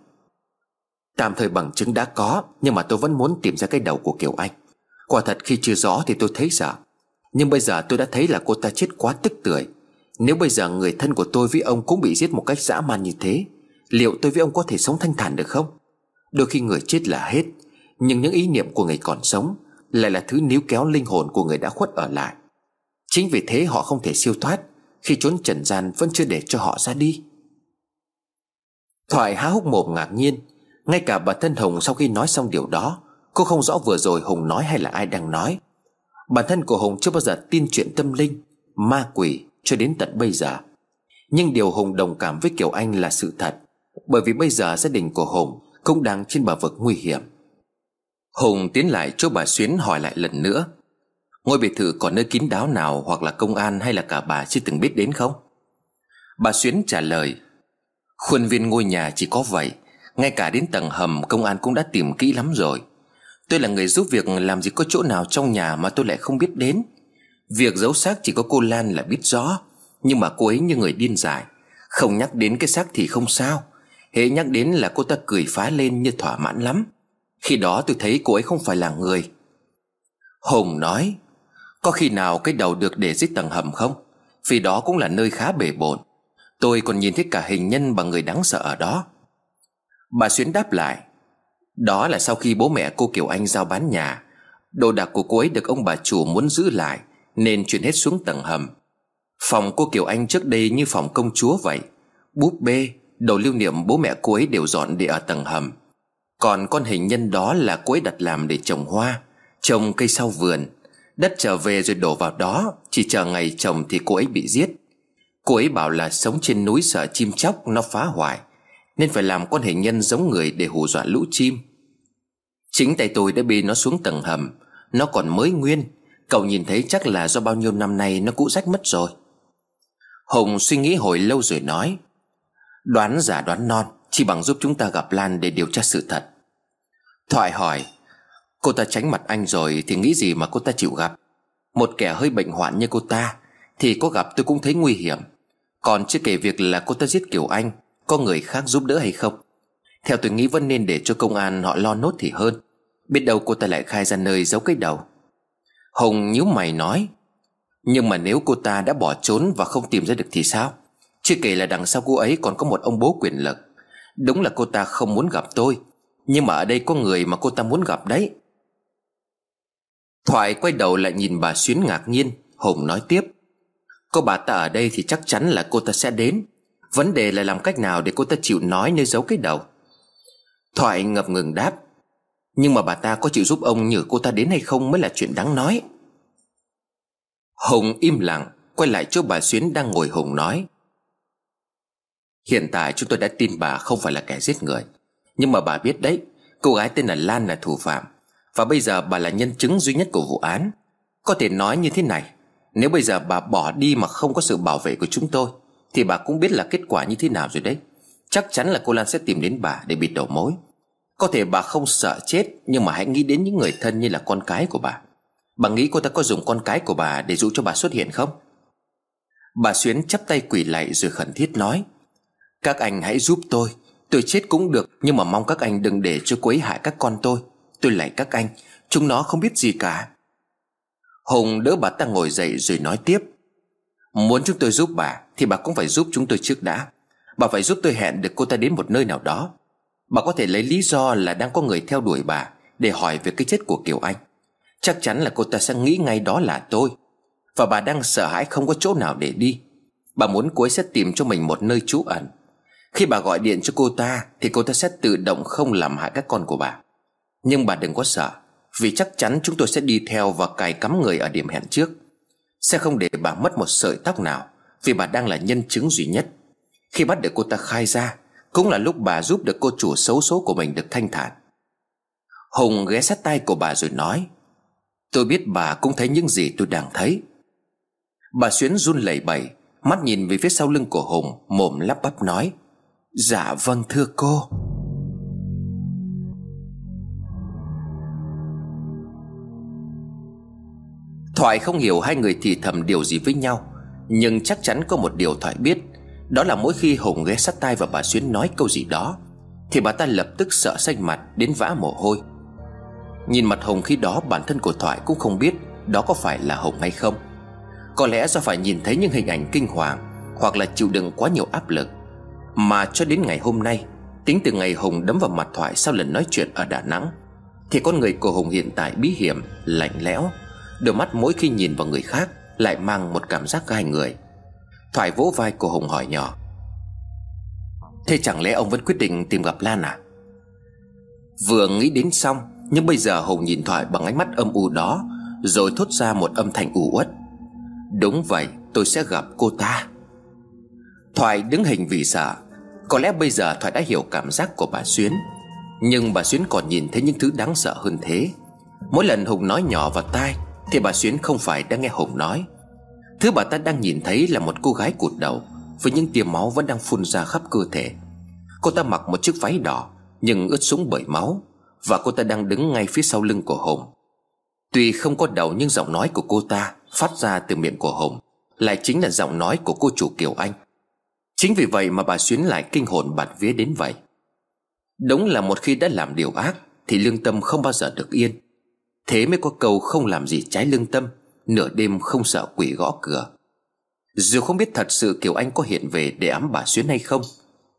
Tạm thời bằng chứng đã có, Nhưng mà tôi vẫn muốn tìm ra cái đầu của Kiều Anh. Quả thật khi chưa rõ thì tôi thấy sợ. Nhưng bây giờ tôi đã thấy là cô ta chết quá tức tưởi. Nếu bây giờ người thân của tôi với ông cũng bị giết một cách dã man như thế, Liệu tôi với ông có thể sống thanh thản được không? Đôi khi người chết là hết, Nhưng những ý niệm của người còn sống Lại là thứ níu kéo linh hồn của người đã khuất ở lại. Chính vì thế họ không thể siêu thoát Khi trốn trần gian vẫn chưa để cho họ ra đi. Thoại há hốc mồm ngạc nhiên, Ngay cả bà thân hồng sau khi nói xong điều đó, Cô không rõ vừa rồi Hùng nói hay là ai đang nói. Bản thân của Hùng chưa bao giờ tin chuyện tâm linh, Ma quỷ cho đến tận bây giờ. Nhưng điều Hùng đồng cảm với Kiều Anh là sự thật, Bởi vì bây giờ gia đình của Hùng Cũng đang trên bờ vực nguy hiểm. Hùng tiến lại chỗ bà Xuyến hỏi lại lần nữa, Ngôi biệt thự còn nơi kín đáo nào Hoặc là công an hay là cả bà chưa từng biết đến không? Bà Xuyến trả lời, Khuôn viên ngôi nhà chỉ có vậy, Ngay cả đến tầng hầm công an cũng đã tìm kỹ lắm rồi. Tôi là người giúp việc làm gì có chỗ nào trong nhà mà tôi lại không biết đến. Việc giấu xác chỉ có cô Lan là biết rõ, Nhưng mà cô ấy như người điên dại. Không nhắc đến cái xác thì không sao. Hễ nhắc đến là cô ta cười phá lên như thỏa mãn lắm. Khi đó tôi thấy cô ấy không phải là người. Hùng nói, Có khi nào cái đầu được để dưới tầng hầm không? Vì đó cũng là nơi khá bể bộn. Tôi còn nhìn thấy cả hình nhân bằng người đáng sợ ở đó. Bà Xuyến đáp lại đó là sau khi bố mẹ cô Kiều Anh giao bán nhà. Đồ đạc của cô ấy được ông bà chủ muốn giữ lại Nên chuyển hết xuống tầng hầm. Phòng cô Kiều Anh trước đây như phòng công chúa vậy. Búp bê, đồ lưu niệm bố mẹ cô ấy đều dọn để ở tầng hầm. Còn con hình nhân đó là cô ấy đặt làm để trồng hoa Trồng cây sau vườn. Đất trở về rồi đổ vào đó Chỉ chờ ngày trồng thì cô ấy bị giết. Cô ấy bảo là sống trên núi sợ chim chóc nó phá hoại. Nên phải làm con hệ nhân giống người để hù dọa lũ chim. Chính tay tôi đã bê nó xuống tầng hầm. Nó còn mới nguyên. Cậu nhìn thấy chắc là do bao nhiêu năm nay nó cũ rách mất rồi. Hùng suy nghĩ hồi lâu rồi nói, Đoán giả đoán non, Chỉ bằng giúp chúng ta gặp Lan để điều tra sự thật. Thoại hỏi, Cô ta tránh mặt anh rồi Thì nghĩ gì mà cô ta chịu gặp? Một kẻ hơi bệnh hoạn như cô ta Thì có gặp tôi cũng thấy nguy hiểm. Còn chưa kể việc là cô ta giết Kiều Anh có người khác giúp đỡ hay không? Theo tôi nghĩ vẫn nên để cho công an họ lo nốt thì hơn. Biết đâu cô ta lại khai ra nơi giấu cái đầu. Hùng nhíu mày nói, Nhưng mà nếu cô ta đã bỏ trốn và không tìm ra được thì sao? Chưa kể là đằng sau cô ấy còn có một ông bố quyền lực. Đúng là cô ta không muốn gặp tôi, Nhưng mà ở đây có người mà cô ta muốn gặp đấy. Thoại quay đầu lại nhìn bà Xuyến ngạc nhiên. Hùng nói tiếp, Có bà ta ở đây thì chắc chắn là cô ta sẽ đến. Vấn đề là làm cách nào để cô ta chịu nói nơi giấu cái đầu? Thoại ngập ngừng đáp, Nhưng mà bà ta có chịu giúp ông nhử cô ta đến hay không mới là chuyện đáng nói. Hùng im lặng, Quay lại chỗ bà Xuyến đang ngồi Hùng nói, Hiện tại chúng tôi đã tin bà không phải là kẻ giết người. Nhưng mà bà biết đấy, Cô gái tên là Lan là thủ phạm. Và bây giờ bà là nhân chứng duy nhất của vụ án. Có thể nói như thế này, Nếu bây giờ bà bỏ đi mà không có sự bảo vệ của chúng tôi thì bà cũng biết là kết quả như thế nào rồi đấy. Chắc chắn là cô Lan sẽ tìm đến bà để bịt đầu mối. Có thể bà không sợ chết, Nhưng mà hãy nghĩ đến những người thân như là con cái của bà. Bà nghĩ cô ta có dùng con cái của bà để dụ cho bà xuất hiện không? Bà Xuyến chắp tay quỳ lạy rồi khẩn thiết nói, Các anh hãy giúp tôi. Tôi chết cũng được, Nhưng mà mong các anh đừng để cho quấy hại các con tôi. Tôi lạy các anh, Chúng nó không biết gì cả. Hùng đỡ bà ta ngồi dậy rồi nói tiếp Muốn chúng tôi giúp bà, Thì bà cũng phải giúp chúng tôi trước đã. Bà phải giúp tôi hẹn được cô ta đến một nơi nào đó. Bà có thể lấy lý do là đang có người theo đuổi bà Để hỏi về cái chết của Kiều Anh. Chắc chắn là cô ta sẽ nghĩ ngay đó là tôi. Và bà đang sợ hãi không có chỗ nào để đi. Bà muốn cô ấy sẽ tìm cho mình một nơi trú ẩn. Khi bà gọi điện cho cô ta, Thì cô ta sẽ tự động không làm hại các con của bà. Nhưng bà đừng có sợ, Vì chắc chắn chúng tôi sẽ đi theo và cài cắm người ở điểm hẹn trước. Sẽ không để bà mất một sợi tóc nào, Vì bà đang là nhân chứng duy nhất. Khi bắt được cô ta khai ra, Cũng là lúc bà giúp được cô chủ xấu số của mình được thanh thản. Hùng ghé sát tay của bà rồi nói, Tôi biết bà cũng thấy những gì tôi đang thấy. Bà Xuyến run lẩy bẩy, Mắt nhìn về phía sau lưng của Hùng, Mồm lắp bắp nói Dạ vâng thưa cô. Thoại không hiểu hai người thì thầm điều gì với nhau, Nhưng chắc chắn có một điều Thoại biết, Đó là mỗi khi Hùng ghé sát tai vào bà Xuyến nói câu gì đó, Thì bà ta lập tức sợ xanh mặt đến vã mồ hôi. Nhìn mặt Hùng khi đó, bản thân của Thoại cũng không biết Đó có phải là Hùng hay không. Có lẽ do phải nhìn thấy những hình ảnh kinh hoàng, Hoặc là chịu đựng quá nhiều áp lực, Mà cho đến ngày hôm nay, Tính từ ngày Hùng đấm vào mặt Thoại Sau lần nói chuyện ở Đà Nẵng, Thì con người của Hùng hiện tại bí hiểm, Lạnh lẽo. Đôi mắt mỗi khi nhìn vào người khác Lại mang một cảm giác gai người. Thoại vỗ vai của Hùng hỏi nhỏ. Thế chẳng lẽ ông vẫn quyết định tìm gặp Lan à? Vừa nghĩ đến xong, nhưng bây giờ Hùng nhìn Thoại bằng ánh mắt âm u đó, Rồi thốt ra một âm thanh u uất. Đúng vậy, tôi sẽ gặp cô ta. Thoại đứng hình vì sợ. Có lẽ bây giờ Thoại đã hiểu cảm giác của bà Xuyến. Nhưng bà Xuyến còn nhìn thấy những thứ đáng sợ hơn thế. Mỗi lần Hùng nói nhỏ vào tai thì bà Xuyến không phải đang nghe Hùng nói. Thứ bà ta đang nhìn thấy là một cô gái cụt đầu, Với những tia máu vẫn đang phun ra khắp cơ thể. Cô ta mặc một chiếc váy đỏ, Nhưng ướt sũng bởi máu, Và cô ta đang đứng ngay phía sau lưng của Hùng. Tuy không có đầu nhưng giọng nói của cô ta Phát ra từ miệng của Hùng Lại chính là giọng nói của cô chủ Kiều Anh. Chính vì vậy mà bà Xuyến lại kinh hồn bạt vía đến vậy. Đúng là một khi đã làm điều ác, Thì lương tâm không bao giờ được yên. Thế mới có câu không làm gì trái lương tâm, Nửa đêm không sợ quỷ gõ cửa. Dù không biết thật sự Kiều Anh có hiện về để ám bà Xuyến hay không,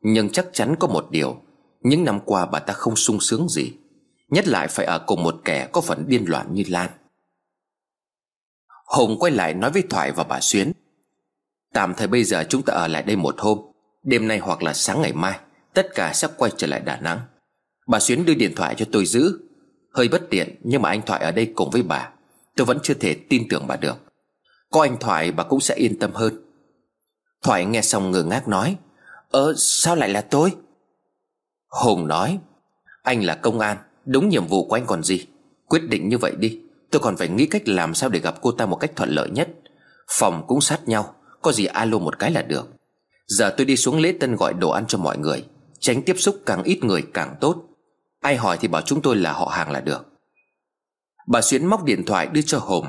Nhưng chắc chắn có một điều, Những năm qua bà ta không sung sướng gì, Nhất lại phải ở cùng một kẻ có phần điên loạn như Lan. Hùng quay lại nói với Thoại và bà Xuyến, Tạm thời bây giờ chúng ta ở lại đây một hôm, Đêm nay hoặc là sáng ngày mai, Tất cả sẽ quay trở lại Đà Nẵng. Bà Xuyến đưa điện thoại cho tôi giữ Hơi bất tiện, nhưng mà anh Thoại ở đây cùng với bà, Tôi vẫn chưa thể tin tưởng bà được. Có anh Thoại, bà cũng sẽ yên tâm hơn. Thoại nghe xong ngơ ngác nói Ờ sao lại là tôi? Hùng nói, Anh là công an, Đúng nhiệm vụ của anh còn gì? Quyết định như vậy đi, Tôi còn phải nghĩ cách làm sao để gặp cô ta một cách thuận lợi nhất. Phòng cũng sát nhau, Có gì alo một cái là được. Giờ tôi đi xuống lễ tân gọi đồ ăn cho mọi người, Tránh tiếp xúc càng ít người càng tốt. Ai hỏi thì bảo chúng tôi là họ hàng là được. Bà Xuyến móc điện thoại đưa cho Hùng.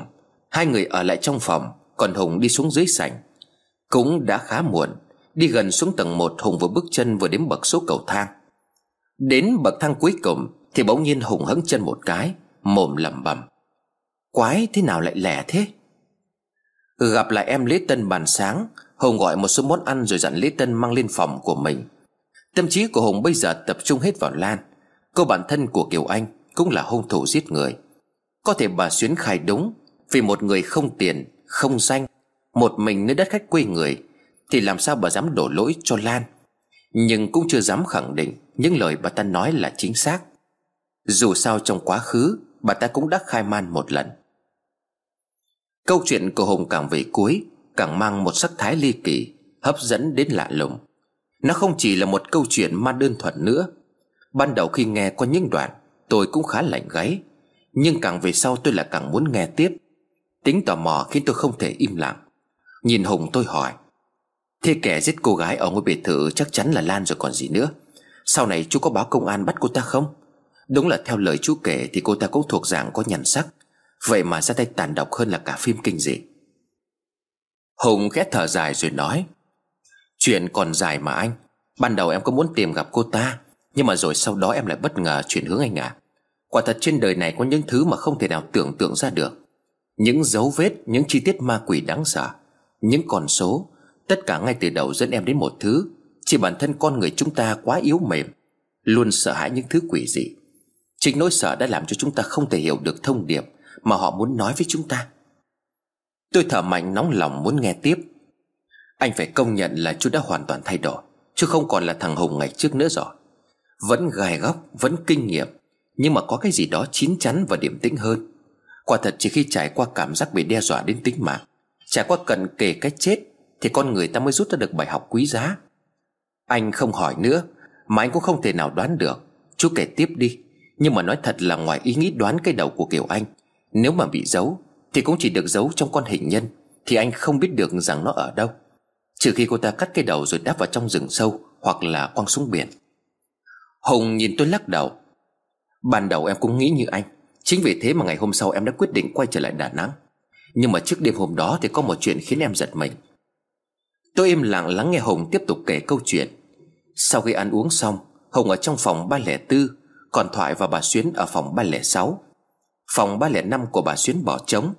Hai người ở lại trong phòng, Còn Hùng đi xuống dưới sảnh. Cũng đã khá muộn, Đi gần xuống tầng 1 Hùng vừa bước chân vừa đến bậc số cầu thang. Đến bậc thang cuối cùng Thì bỗng nhiên Hùng hững chân một cái, Mồm lẩm bẩm. Quái thế nào lại lẻ thế? Gặp lại em Lê Tân bàn sáng, Hùng gọi một số món ăn rồi dặn Lê Tân mang lên phòng của mình. Tâm trí của Hùng bây giờ tập trung hết vào Lan. Cô bạn thân của Kiều Anh Cũng là hung thủ giết người. Có thể bà Xuyến khai đúng Vì một người không tiền, không danh Một mình nơi đất khách quê người Thì làm sao bà dám đổ lỗi cho Lan? Nhưng cũng chưa dám khẳng định Những lời bà ta nói là chính xác. Dù sao trong quá khứ Bà ta cũng đã khai man một lần. Câu chuyện của Hùng càng về cuối Càng mang một sắc thái ly kỳ Hấp dẫn đến lạ lùng. Nó không chỉ là một câu chuyện ma đơn thuần nữa Ban đầu khi nghe có những đoạn, Tôi cũng khá lạnh gáy. Nhưng càng về sau tôi lại càng muốn nghe tiếp. Tính tò mò khiến tôi không thể im lặng. Nhìn Hùng tôi hỏi, Thế kẻ giết cô gái ở ngôi biệt thự chắc chắn là Lan rồi còn gì nữa. Sau này chú có báo công an bắt cô ta không? Đúng là theo lời chú kể Thì cô ta cũng thuộc dạng có nhằn sắc. Vậy mà ra tay tàn độc hơn là cả phim kinh dị. Hùng khẽ thở dài rồi nói, Chuyện còn dài mà anh. Ban đầu em có muốn tìm gặp cô ta nhưng mà rồi sau đó em lại bất ngờ chuyển hướng anh à Quả thật trên đời này có những thứ mà không thể nào tưởng tượng ra được. Những dấu vết, những chi tiết ma quỷ đáng sợ Những con số Tất cả ngay từ đầu dẫn em đến một thứ. Chỉ bản thân con người chúng ta quá yếu mềm Luôn sợ hãi những thứ quỷ dị. Chính nỗi sợ đã làm cho chúng ta không thể hiểu được thông điệp Mà họ muốn nói với chúng ta. Tôi thở mạnh nóng lòng muốn nghe tiếp. Anh phải công nhận là chú đã hoàn toàn thay đổi Chứ không còn là thằng Hùng ngày trước nữa rồi. Vẫn gai góc, vẫn kinh nghiệm Nhưng mà có cái gì đó chín chắn và điểm tĩnh hơn. Quả thật chỉ khi trải qua cảm giác bị đe dọa đến tính mạng Trải qua cận kề cái chết Thì con người ta mới rút ra được bài học quý giá. Anh không hỏi nữa Mà anh cũng không thể nào đoán được. Chú kể tiếp đi Nhưng mà nói thật là ngoài ý nghĩ đoán cái đầu của Kiều Anh Nếu mà bị giấu Thì cũng chỉ được giấu trong con hình nhân Thì anh không biết được rằng nó ở đâu. Trừ khi cô ta cắt cái đầu rồi đáp vào trong rừng sâu Hoặc là quăng xuống biển. Hùng nhìn tôi lắc đầu. Ban đầu em cũng nghĩ như anh. Chính vì thế mà ngày hôm sau em đã quyết định quay trở lại Đà Nẵng. Nhưng mà trước đêm hôm đó thì có một chuyện khiến em giật mình. Tôi im lặng lắng nghe Hùng tiếp tục kể câu chuyện. Sau khi ăn uống xong, Hùng ở trong phòng 304 Còn Thoại và bà Xuyến ở phòng 306 Phòng 305 của bà Xuyến bỏ trống.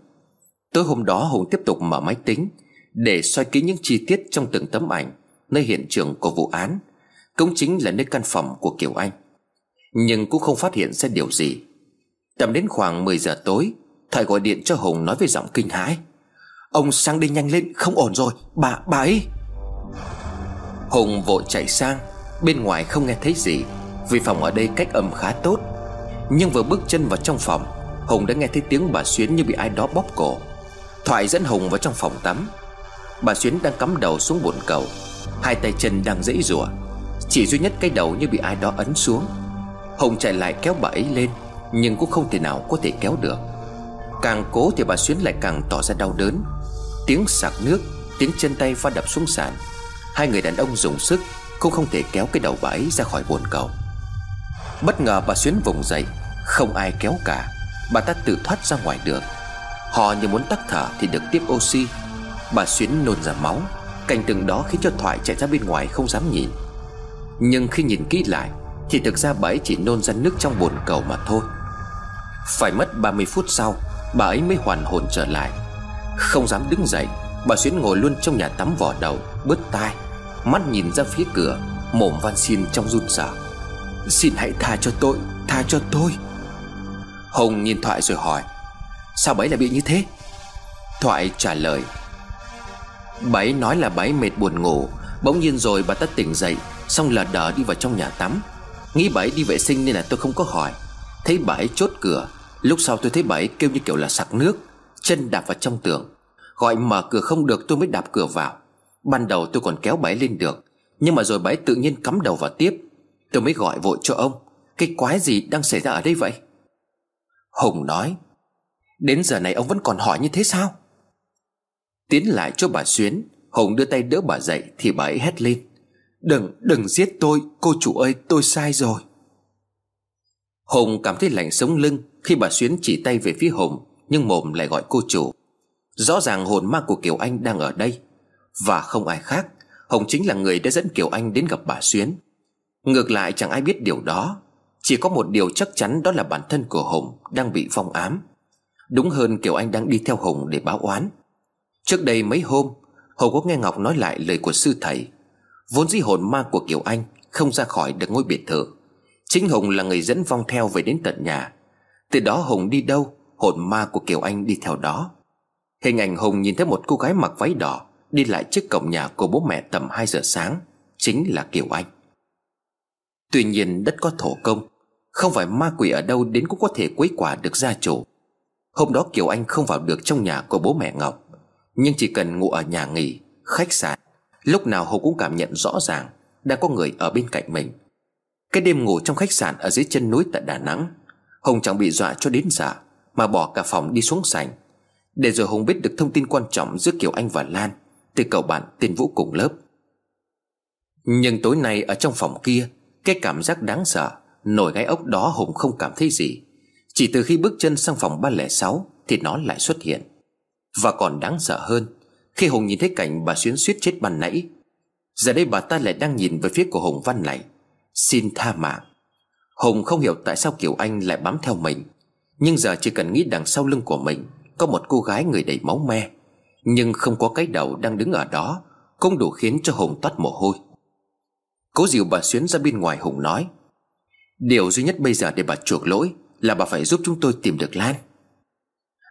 Tối hôm đó Hùng tiếp tục mở máy tính Để soi kỹ những chi tiết trong từng tấm ảnh Nơi hiện trường của vụ án. Cũng chính là nơi căn phòng của Kiều Anh. Nhưng cũng không phát hiện ra điều gì. Tầm đến khoảng 10 giờ tối Thoại gọi điện cho Hùng nói với giọng kinh hãi. Ông sang đi nhanh lên Không ổn rồi. Bà, bà ấy. Hùng vội chạy sang. Bên ngoài không nghe thấy gì Vì phòng ở đây cách âm khá tốt. Nhưng vừa bước chân vào trong phòng Hùng đã nghe thấy tiếng bà Xuyến như bị ai đó bóp cổ. Thoại dẫn Hùng vào trong phòng tắm. Bà Xuyến đang cắm đầu xuống bồn cầu Hai tay chân đang dãy rủa. Chỉ duy nhất cái đầu như bị ai đó ấn xuống. Hùng chạy lại kéo bà ấy lên, Nhưng cũng không thể nào có thể kéo được. Càng cố thì bà Xuyến lại càng tỏ ra đau đớn. Tiếng sạc nước, Tiếng chân tay va đập xuống sàn. Hai người đàn ông dùng sức, Cũng không thể kéo cái đầu bà ấy ra khỏi bồn cầu. Bất ngờ bà Xuyến vùng dậy, Không ai kéo cả. Bà ta tự thoát ra ngoài được. Họ như muốn tắc thở thì được tiếp oxy. Bà Xuyến nôn ra máu. Cảnh tượng đó khiến cho Thoại chạy ra bên ngoài không dám nhìn. Nhưng khi nhìn kỹ lại, Thì thực ra bà ấy chỉ nôn ra nước trong bồn cầu mà thôi. Phải mất 30 phút sau, Bà ấy mới hoàn hồn trở lại. Không dám đứng dậy, Bà Xuyến ngồi luôn trong nhà tắm vỏ đầu, Bứt tai. Mắt nhìn ra phía cửa, Mồm van xin trong run sợ. Xin hãy tha cho tôi, Tha cho tôi. Hồng nhìn Thoại rồi hỏi, Sao bấy lại bị như thế? Thoại trả lời Bấy nói là bấy mệt buồn ngủ, Bỗng nhiên rồi bà ta tỉnh dậy Xong lờ đờ đi vào trong nhà tắm. Nghĩ bà ấy đi vệ sinh nên là tôi không có hỏi. Thấy bà ấy chốt cửa. Lúc sau tôi thấy bà ấy kêu như kiểu là sặc nước. Chân đạp vào trong tường. Gọi mở cửa không được tôi mới đạp cửa vào. Ban đầu tôi còn kéo bà ấy lên được Nhưng mà rồi bà ấy tự nhiên cắm đầu vào tiếp. Tôi mới gọi vội cho ông. Cái quái gì đang xảy ra ở đây vậy? Hùng nói, Đến giờ này ông vẫn còn hỏi như thế sao? Tiến lại cho bà Xuyến. Hùng đưa tay đỡ bà dậy Thì bà ấy hét lên Đừng, đừng giết tôi Cô chủ ơi tôi sai rồi. Hùng cảm thấy lạnh sống lưng Khi bà Xuyến chỉ tay về phía Hùng Nhưng mồm lại gọi cô chủ. Rõ ràng hồn ma của Kiều Anh đang ở đây. Và không ai khác Hồng chính là người đã dẫn Kiều Anh đến gặp bà Xuyến. Ngược lại chẳng ai biết điều đó. Chỉ có một điều chắc chắn đó là bản thân của Hùng đang bị phong ám. Đúng hơn Kiều Anh đang đi theo Hùng để báo oán. Trước đây mấy hôm Hùng có nghe Ngọc nói lại lời của sư thầy. Vốn dĩ hồn ma của Kiều Anh Không ra khỏi được ngôi biệt thự. Chính Hùng là người dẫn vong theo về đến tận nhà. Từ đó Hùng đi đâu Hồn ma của Kiều Anh đi theo đó. Hình ảnh Hùng nhìn thấy một cô gái mặc váy đỏ Đi lại trước cổng nhà của bố mẹ tầm 2 giờ sáng Chính là Kiều Anh. Tuy nhiên đất có thổ công Không phải ma quỷ ở đâu đến cũng có thể quấy quả được gia chủ. Hôm đó Kiều Anh không vào được trong nhà của bố mẹ Ngọc Nhưng chỉ cần ngủ ở nhà nghỉ, khách sạn Lúc nào Hùng cũng cảm nhận rõ ràng đã có người ở bên cạnh mình. Cái đêm ngủ trong khách sạn ở dưới chân núi tại Đà Nẵng Hùng chẳng bị dọa cho đến giờ Mà bỏ cả phòng đi xuống sảnh Để rồi Hùng biết được thông tin quan trọng giữa Kiều Anh và Lan Từ cậu bạn tên Vũ cùng lớp. Nhưng tối nay ở trong phòng kia, Cái cảm giác đáng sợ, Nổi gai ốc đó Hùng không cảm thấy gì. Chỉ từ khi bước chân sang phòng 306 Thì nó lại xuất hiện. Và còn đáng sợ hơn khi Hùng nhìn thấy cảnh bà Xuyến suýt chết ban nãy, Giờ đây bà ta lại đang nhìn về phía của Hùng văn lại Xin tha mạng Hùng không hiểu tại sao Kiều Anh lại bám theo mình, Nhưng giờ chỉ cần nghĩ đằng sau lưng của mình, Có một cô gái người đầy máu me, Nhưng không có cái đầu đang đứng ở đó, Cũng đủ khiến cho Hùng toát mồ hôi. Cố dìu bà Xuyến ra bên ngoài, Hùng nói, Điều duy nhất bây giờ để bà chuộc lỗi Là bà phải giúp chúng tôi tìm được Lan.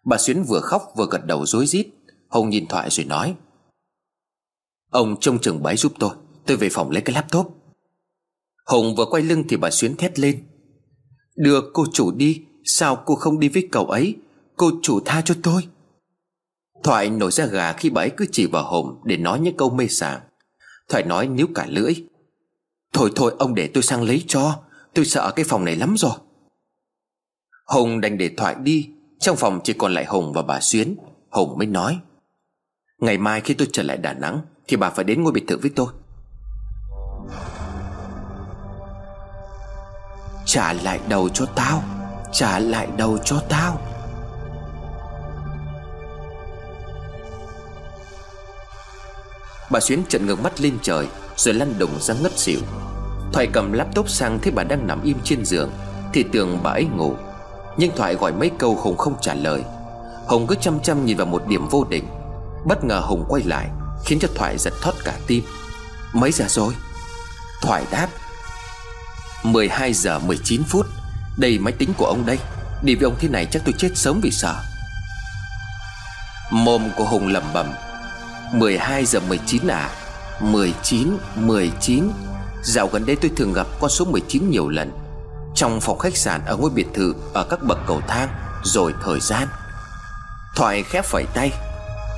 Bà Xuyến vừa khóc vừa gật đầu rối rít. Hùng nhìn thoại rồi nói, Ông trông chừng bái giúp tôi. Tôi về phòng lấy cái laptop. Hùng vừa quay lưng thì bà Xuyến thét lên, Đưa cô chủ đi, Sao cô không đi với cậu ấy? Cô chủ tha cho tôi. Thoại nổi ra gà khi bà ấy cứ chỉ vào Hùng Để nói những câu mê sảng. Thoại nói níu cả lưỡi, Thôi thôi, ông để tôi sang lấy cho. Tôi sợ cái phòng này lắm rồi. Hùng đành để Thoại đi. Trong phòng chỉ còn lại Hùng và bà Xuyến. Hùng mới nói Ngày mai khi tôi trở lại Đà Nẵng Thì bà phải đến ngôi biệt thự với tôi. Trả lại đầu cho tao, Trả lại đầu cho tao. Bà Xuyến trận ngược mắt lên trời Rồi lăn đùng ra ngất xỉu. Thoại cầm laptop sang thấy bà đang nằm im trên giường Thì tưởng bà ấy ngủ. Nhưng Thoại gọi mấy câu Hùng không trả lời. Hùng cứ chăm chăm nhìn vào một điểm vô định. Bất ngờ Hùng quay lại, Khiến cho Thoại giật thoát cả tim. Mấy giờ rồi? Thoại đáp. 12 giờ 19 phút. Đây máy tính của ông đây. Đi với ông thế này chắc tôi chết sớm vì sợ. Mồm của Hùng lẩm bẩm. 12 giờ 19 à? 19 19 Dạo gần đây tôi thường gặp con số 19 nhiều lần. Trong phòng khách sạn ở ngôi biệt thự Ở các bậc cầu thang, Rồi thời gian. Thoại khép phẩy tay.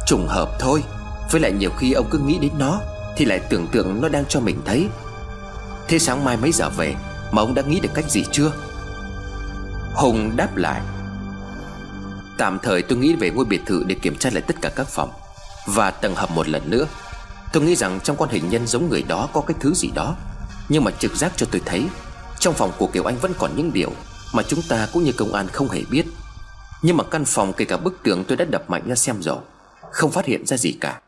Trùng hợp thôi. Với lại nhiều khi ông cứ nghĩ đến nó, Thì lại tưởng tượng nó đang cho mình thấy. Thế sáng mai mấy giờ về Mà ông đã nghĩ được cách gì chưa? Hùng đáp lại. Tạm thời tôi nghĩ về ngôi biệt thự Để kiểm tra lại tất cả các phòng Và tầng hầm một lần nữa. Tôi nghĩ rằng trong con hình nhân giống người đó có cái thứ gì đó, Nhưng mà trực giác cho tôi thấy, Trong phòng của Kiều Anh vẫn còn những điều Mà chúng ta cũng như công an không hề biết. Nhưng mà căn phòng kể cả bức tường tôi đã đập mạnh ra xem rồi. Không phát hiện ra gì cả.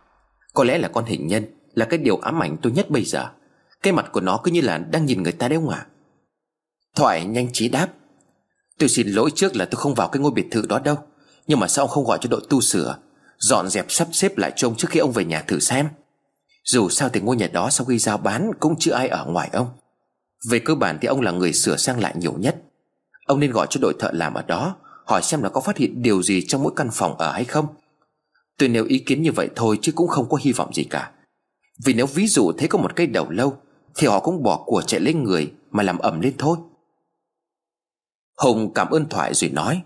Có lẽ là con hình nhân Là cái điều ám ảnh tôi nhất bây giờ. Cái mặt của nó cứ như là đang nhìn người ta đấy không ạ. Thoại nhanh trí đáp. Tôi xin lỗi trước là tôi không vào cái ngôi biệt thự đó đâu. Nhưng mà sao ông không gọi cho đội tu sửa, Dọn dẹp sắp xếp lại trông trước khi ông về nhà thử xem? Dù sao thì ngôi nhà đó sau khi giao bán Cũng chưa ai ở ngoài ông. Về cơ bản thì ông là người sửa sang lại nhiều nhất. Ông nên gọi cho đội thợ làm ở đó, Hỏi xem là có phát hiện điều gì trong mỗi căn phòng ở hay không. Tôi nêu ý kiến như vậy thôi chứ cũng không có hy vọng gì cả. Vì nếu ví dụ thấy có một cây đầu lâu, Thì họ cũng bỏ của chạy lên người Mà làm ẩm lên thôi. Hùng cảm ơn Thoại rồi nói,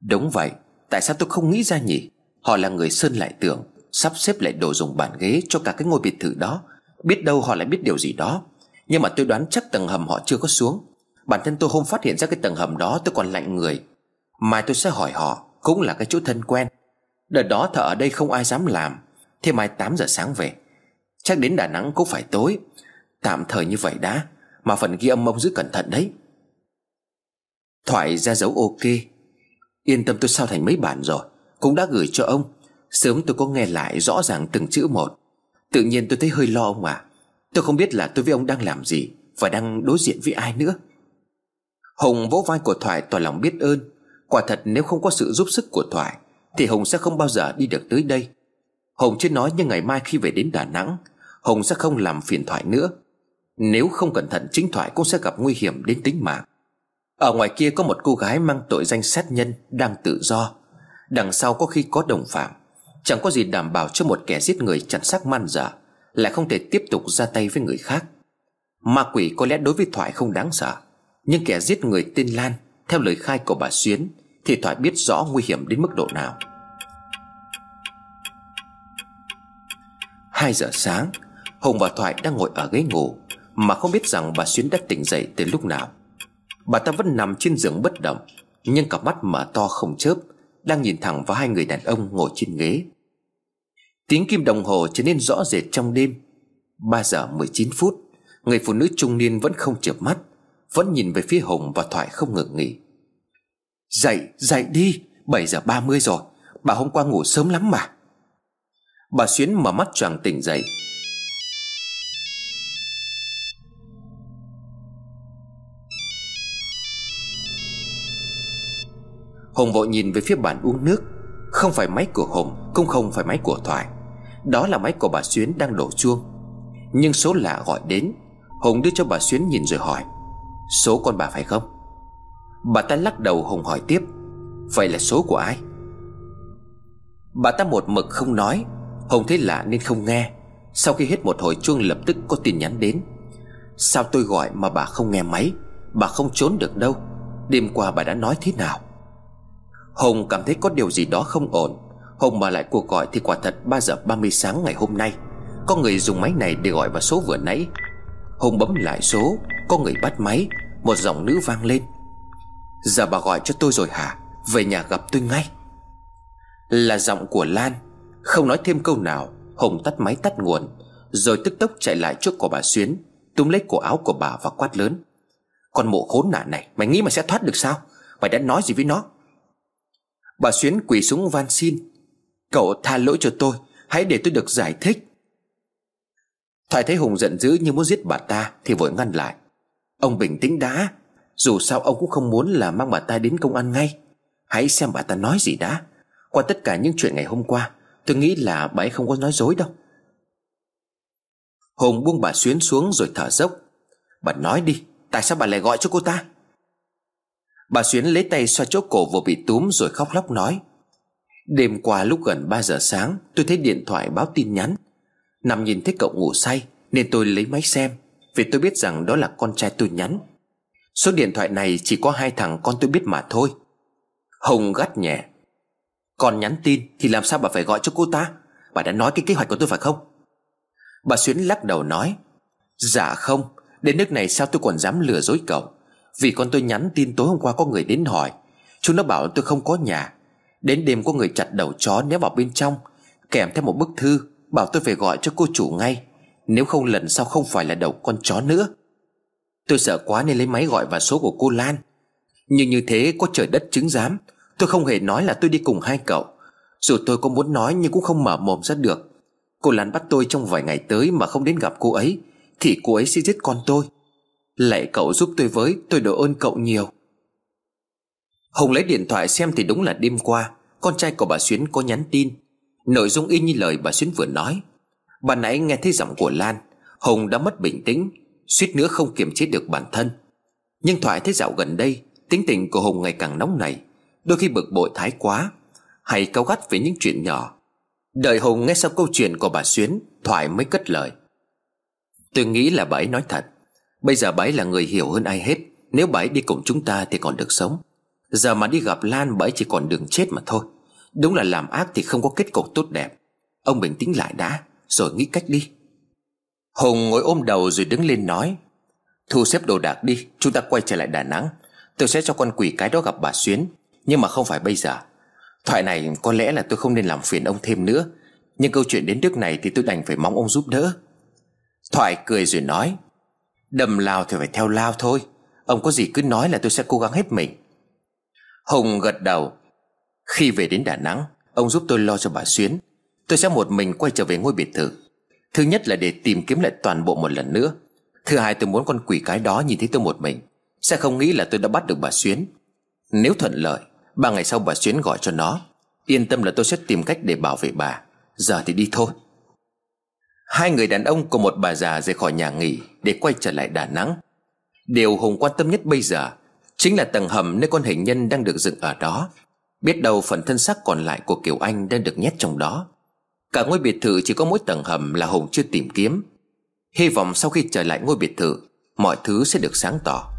Đúng vậy, Tại sao tôi không nghĩ ra nhỉ? Họ là người sơn lại tường Sắp xếp lại đồ dùng bàn ghế cho cả cái ngôi biệt thự đó. Biết đâu họ lại biết điều gì đó. Nhưng mà tôi đoán chắc tầng hầm họ chưa có xuống. Bản thân tôi không phát hiện ra cái tầng hầm đó, tôi còn lạnh người. Mai tôi sẽ hỏi họ, Cũng là cái chỗ thân quen. Đợt đó thợ ở đây không ai dám làm. Thế mai 8 giờ sáng về. Chắc đến Đà Nẵng cũng phải tối. Tạm thời như vậy đã, Mà phần ghi âm ông giữ cẩn thận đấy. Thoại ra dấu ok. Yên tâm tôi sao thành mấy bản rồi. Cũng đã gửi cho ông. Sớm tôi có nghe lại rõ ràng từng chữ một. Tự nhiên tôi thấy hơi lo ông à. Tôi không biết là tôi với ông đang làm gì Và đang đối diện với ai nữa. Hùng vỗ vai của Thoại tỏ lòng biết ơn. Quả thật nếu không có sự giúp sức của Thoại thì Hùng sẽ không bao giờ đi được tới đây. Hùng chưa nói nhưng ngày mai khi về đến Đà Nẵng Hùng sẽ không làm phiền Thoại nữa. Nếu không cẩn thận, chính Thoại cũng sẽ gặp nguy hiểm đến tính mạng. Ở ngoài kia có một cô gái mang tội danh sát nhân Đang tự do. Đằng sau có khi có đồng phạm. Chẳng có gì đảm bảo cho một kẻ giết người chẳng xác man dở, Lại không thể tiếp tục ra tay với người khác. Ma quỷ có lẽ đối với Thoại không đáng sợ, Nhưng kẻ giết người tên Lan, Theo lời khai của bà Xuyến thì Thoại biết rõ nguy hiểm đến mức độ nào. Hai giờ sáng, Hùng và Thoại đang ngồi ở ghế ngủ Mà không biết rằng bà Xuyến đã tỉnh dậy từ lúc nào. Bà ta vẫn nằm trên giường bất động, Nhưng cặp mắt mở to không chớp, Đang nhìn thẳng vào hai người đàn ông ngồi trên ghế. Tiếng kim đồng hồ trở nên rõ rệt trong đêm. 3 giờ 19 phút, Người phụ nữ trung niên vẫn không chợp mắt, Vẫn nhìn về phía Hùng và Thoại không ngừng nghỉ. Dậy, dậy đi 7 giờ 30 rồi Bà hôm qua ngủ sớm lắm mà. Bà Xuyến mở mắt choàng tỉnh dậy. Hùng vội nhìn về phía bàn uống nước. Không phải máy của Hùng Cũng không phải máy của Thoại. Đó là máy của bà Xuyến đang đổ chuông. Nhưng số lạ gọi đến. Hùng đưa cho bà Xuyến nhìn rồi hỏi Số con bà phải không? Bà ta lắc đầu Hùng hỏi tiếp, Vậy là số của ai? Bà ta một mực không nói Hùng thấy lạ nên không nghe. Sau khi hết một hồi chuông lập tức có tin nhắn đến. Sao tôi gọi mà bà không nghe máy? Bà không trốn được đâu. Đêm qua bà đã nói thế nào? Hùng cảm thấy có điều gì đó không ổn. Hùng mở lại cuộc gọi thì quả thật 3 giờ 30 sáng ngày hôm nay. Có người dùng máy này để gọi vào số vừa nãy. Hùng bấm lại số, Có người bắt máy. Một giọng nữ vang lên. Giờ bà gọi cho tôi rồi hả? Về nhà gặp tôi ngay. Là giọng của Lan, Không nói thêm câu nào Hùng tắt máy tắt nguồn, Rồi tức tốc chạy lại trước của bà Xuyến, Túm lấy cổ áo của bà và quát lớn. Con mụ khốn nạn này, Mày nghĩ mày sẽ thoát được sao? Mày đã nói gì với nó? Bà Xuyến quỳ xuống van xin. Cậu tha lỗi cho tôi, Hãy để tôi được giải thích. Thoại thấy Hùng giận dữ như muốn giết bà ta Thì vội ngăn lại. Ông bình tĩnh đã. Dù sao ông cũng không muốn là mang bà ta đến công an ngay. Hãy xem bà ta nói gì đã. Qua tất cả những chuyện ngày hôm qua, Tôi nghĩ là bà ấy không có nói dối đâu. Hùng buông bà Xuyến xuống rồi thở dốc. Bà nói đi, Tại sao bà lại gọi cho cô ta? Bà Xuyến lấy tay xoa chỗ cổ vừa bị túm rồi khóc lóc nói. Đêm qua lúc gần 3 giờ sáng, Tôi thấy điện thoại báo tin nhắn. Nằm nhìn thấy cậu ngủ say, Nên tôi lấy máy xem, Vì tôi biết rằng đó là con trai tôi nhắn. Số điện thoại này chỉ có hai thằng con tôi biết mà thôi. Hồng gắt nhẹ. Còn nhắn tin thì làm sao bà phải gọi cho cô ta? Bà đã nói cái kế hoạch của tôi phải không? Bà Xuyến lắc đầu nói. Dạ không, Đến nước này sao tôi còn dám lừa dối cậu? Vì con tôi nhắn tin tối hôm qua có người đến hỏi. Chúng nó bảo tôi không có nhà. Đến đêm có người chặt đầu chó ném vào bên trong, Kèm theo một bức thư Bảo tôi phải gọi cho cô chủ ngay. Nếu không lần sau không phải là đầu con chó nữa. Tôi sợ quá nên lấy máy gọi vào số của cô Lan. Nhưng như thế có trời đất chứng giám. Tôi không hề nói là tôi đi cùng hai cậu. Dù tôi có muốn nói nhưng cũng không mở mồm ra được. Cô Lan bắt tôi trong vài ngày tới mà không đến gặp cô ấy, Thì cô ấy sẽ giết con tôi. Lạy cậu giúp tôi với, Tôi đổ ơn cậu nhiều. Hùng lấy điện thoại xem thì đúng là đêm qua. Con trai của bà Xuyến có nhắn tin. Nội dung y như lời bà Xuyến vừa nói. Bà nãy nghe thấy giọng của Lan. Hùng đã mất bình tĩnh. Suýt nữa không kiềm chế được bản thân. Nhưng Thoại thấy dạo gần đây, Tính tình của Hùng ngày càng nóng nảy, Đôi khi bực bội thái quá, Hay cáu gắt về những chuyện nhỏ. Đợi Hùng nghe xong câu chuyện của bà Xuyến Thoại mới cất lời. Tôi nghĩ là bà ấy nói thật. Bây giờ bà ấy là người hiểu hơn ai hết, Nếu bà ấy đi cùng chúng ta thì còn được sống. Giờ mà đi gặp Lan, bà ấy chỉ còn đường chết mà thôi. Đúng là làm ác thì không có kết cục tốt đẹp. Ông bình tĩnh lại đã, Rồi nghĩ cách đi. Hùng ngồi ôm đầu rồi đứng lên nói, Thu xếp đồ đạc đi, Chúng ta quay trở lại Đà Nẵng. Tôi sẽ cho con quỷ cái đó gặp bà Xuyến. Nhưng mà không phải bây giờ. Thoại này có lẽ là tôi không nên làm phiền ông thêm nữa. Nhưng câu chuyện đến nước này Thì tôi đành phải mong ông giúp đỡ. Thoại cười rồi nói, Đầm lao thì phải theo lao thôi. Ông có gì cứ nói là tôi sẽ cố gắng hết mình. Hùng gật đầu, Khi về đến Đà Nẵng, Ông giúp tôi lo cho bà Xuyến. Tôi sẽ một mình quay trở về ngôi biệt thự. Thứ nhất là để tìm kiếm lại toàn bộ một lần nữa. Thứ hai, tôi muốn con quỷ cái đó nhìn thấy tôi một mình. Sẽ không nghĩ là tôi đã bắt được bà Xuyến. Nếu thuận lợi, Ba ngày sau bà Xuyến gọi cho nó. Yên tâm là tôi sẽ tìm cách để bảo vệ bà. Giờ thì đi thôi. Hai người đàn ông cùng một bà già rời khỏi nhà nghỉ Để quay trở lại Đà Nẵng. Điều Hùng quan tâm nhất bây giờ Chính là tầng hầm nơi con hình nhân đang được dựng ở đó. Biết đâu phần thân xác còn lại của Kiều Anh đang được nhét trong đó. Cả ngôi biệt thự chỉ có mỗi tầng hầm là Hùng chưa tìm kiếm. Hy vọng sau khi trở lại ngôi biệt thự, Mọi thứ sẽ được sáng tỏ.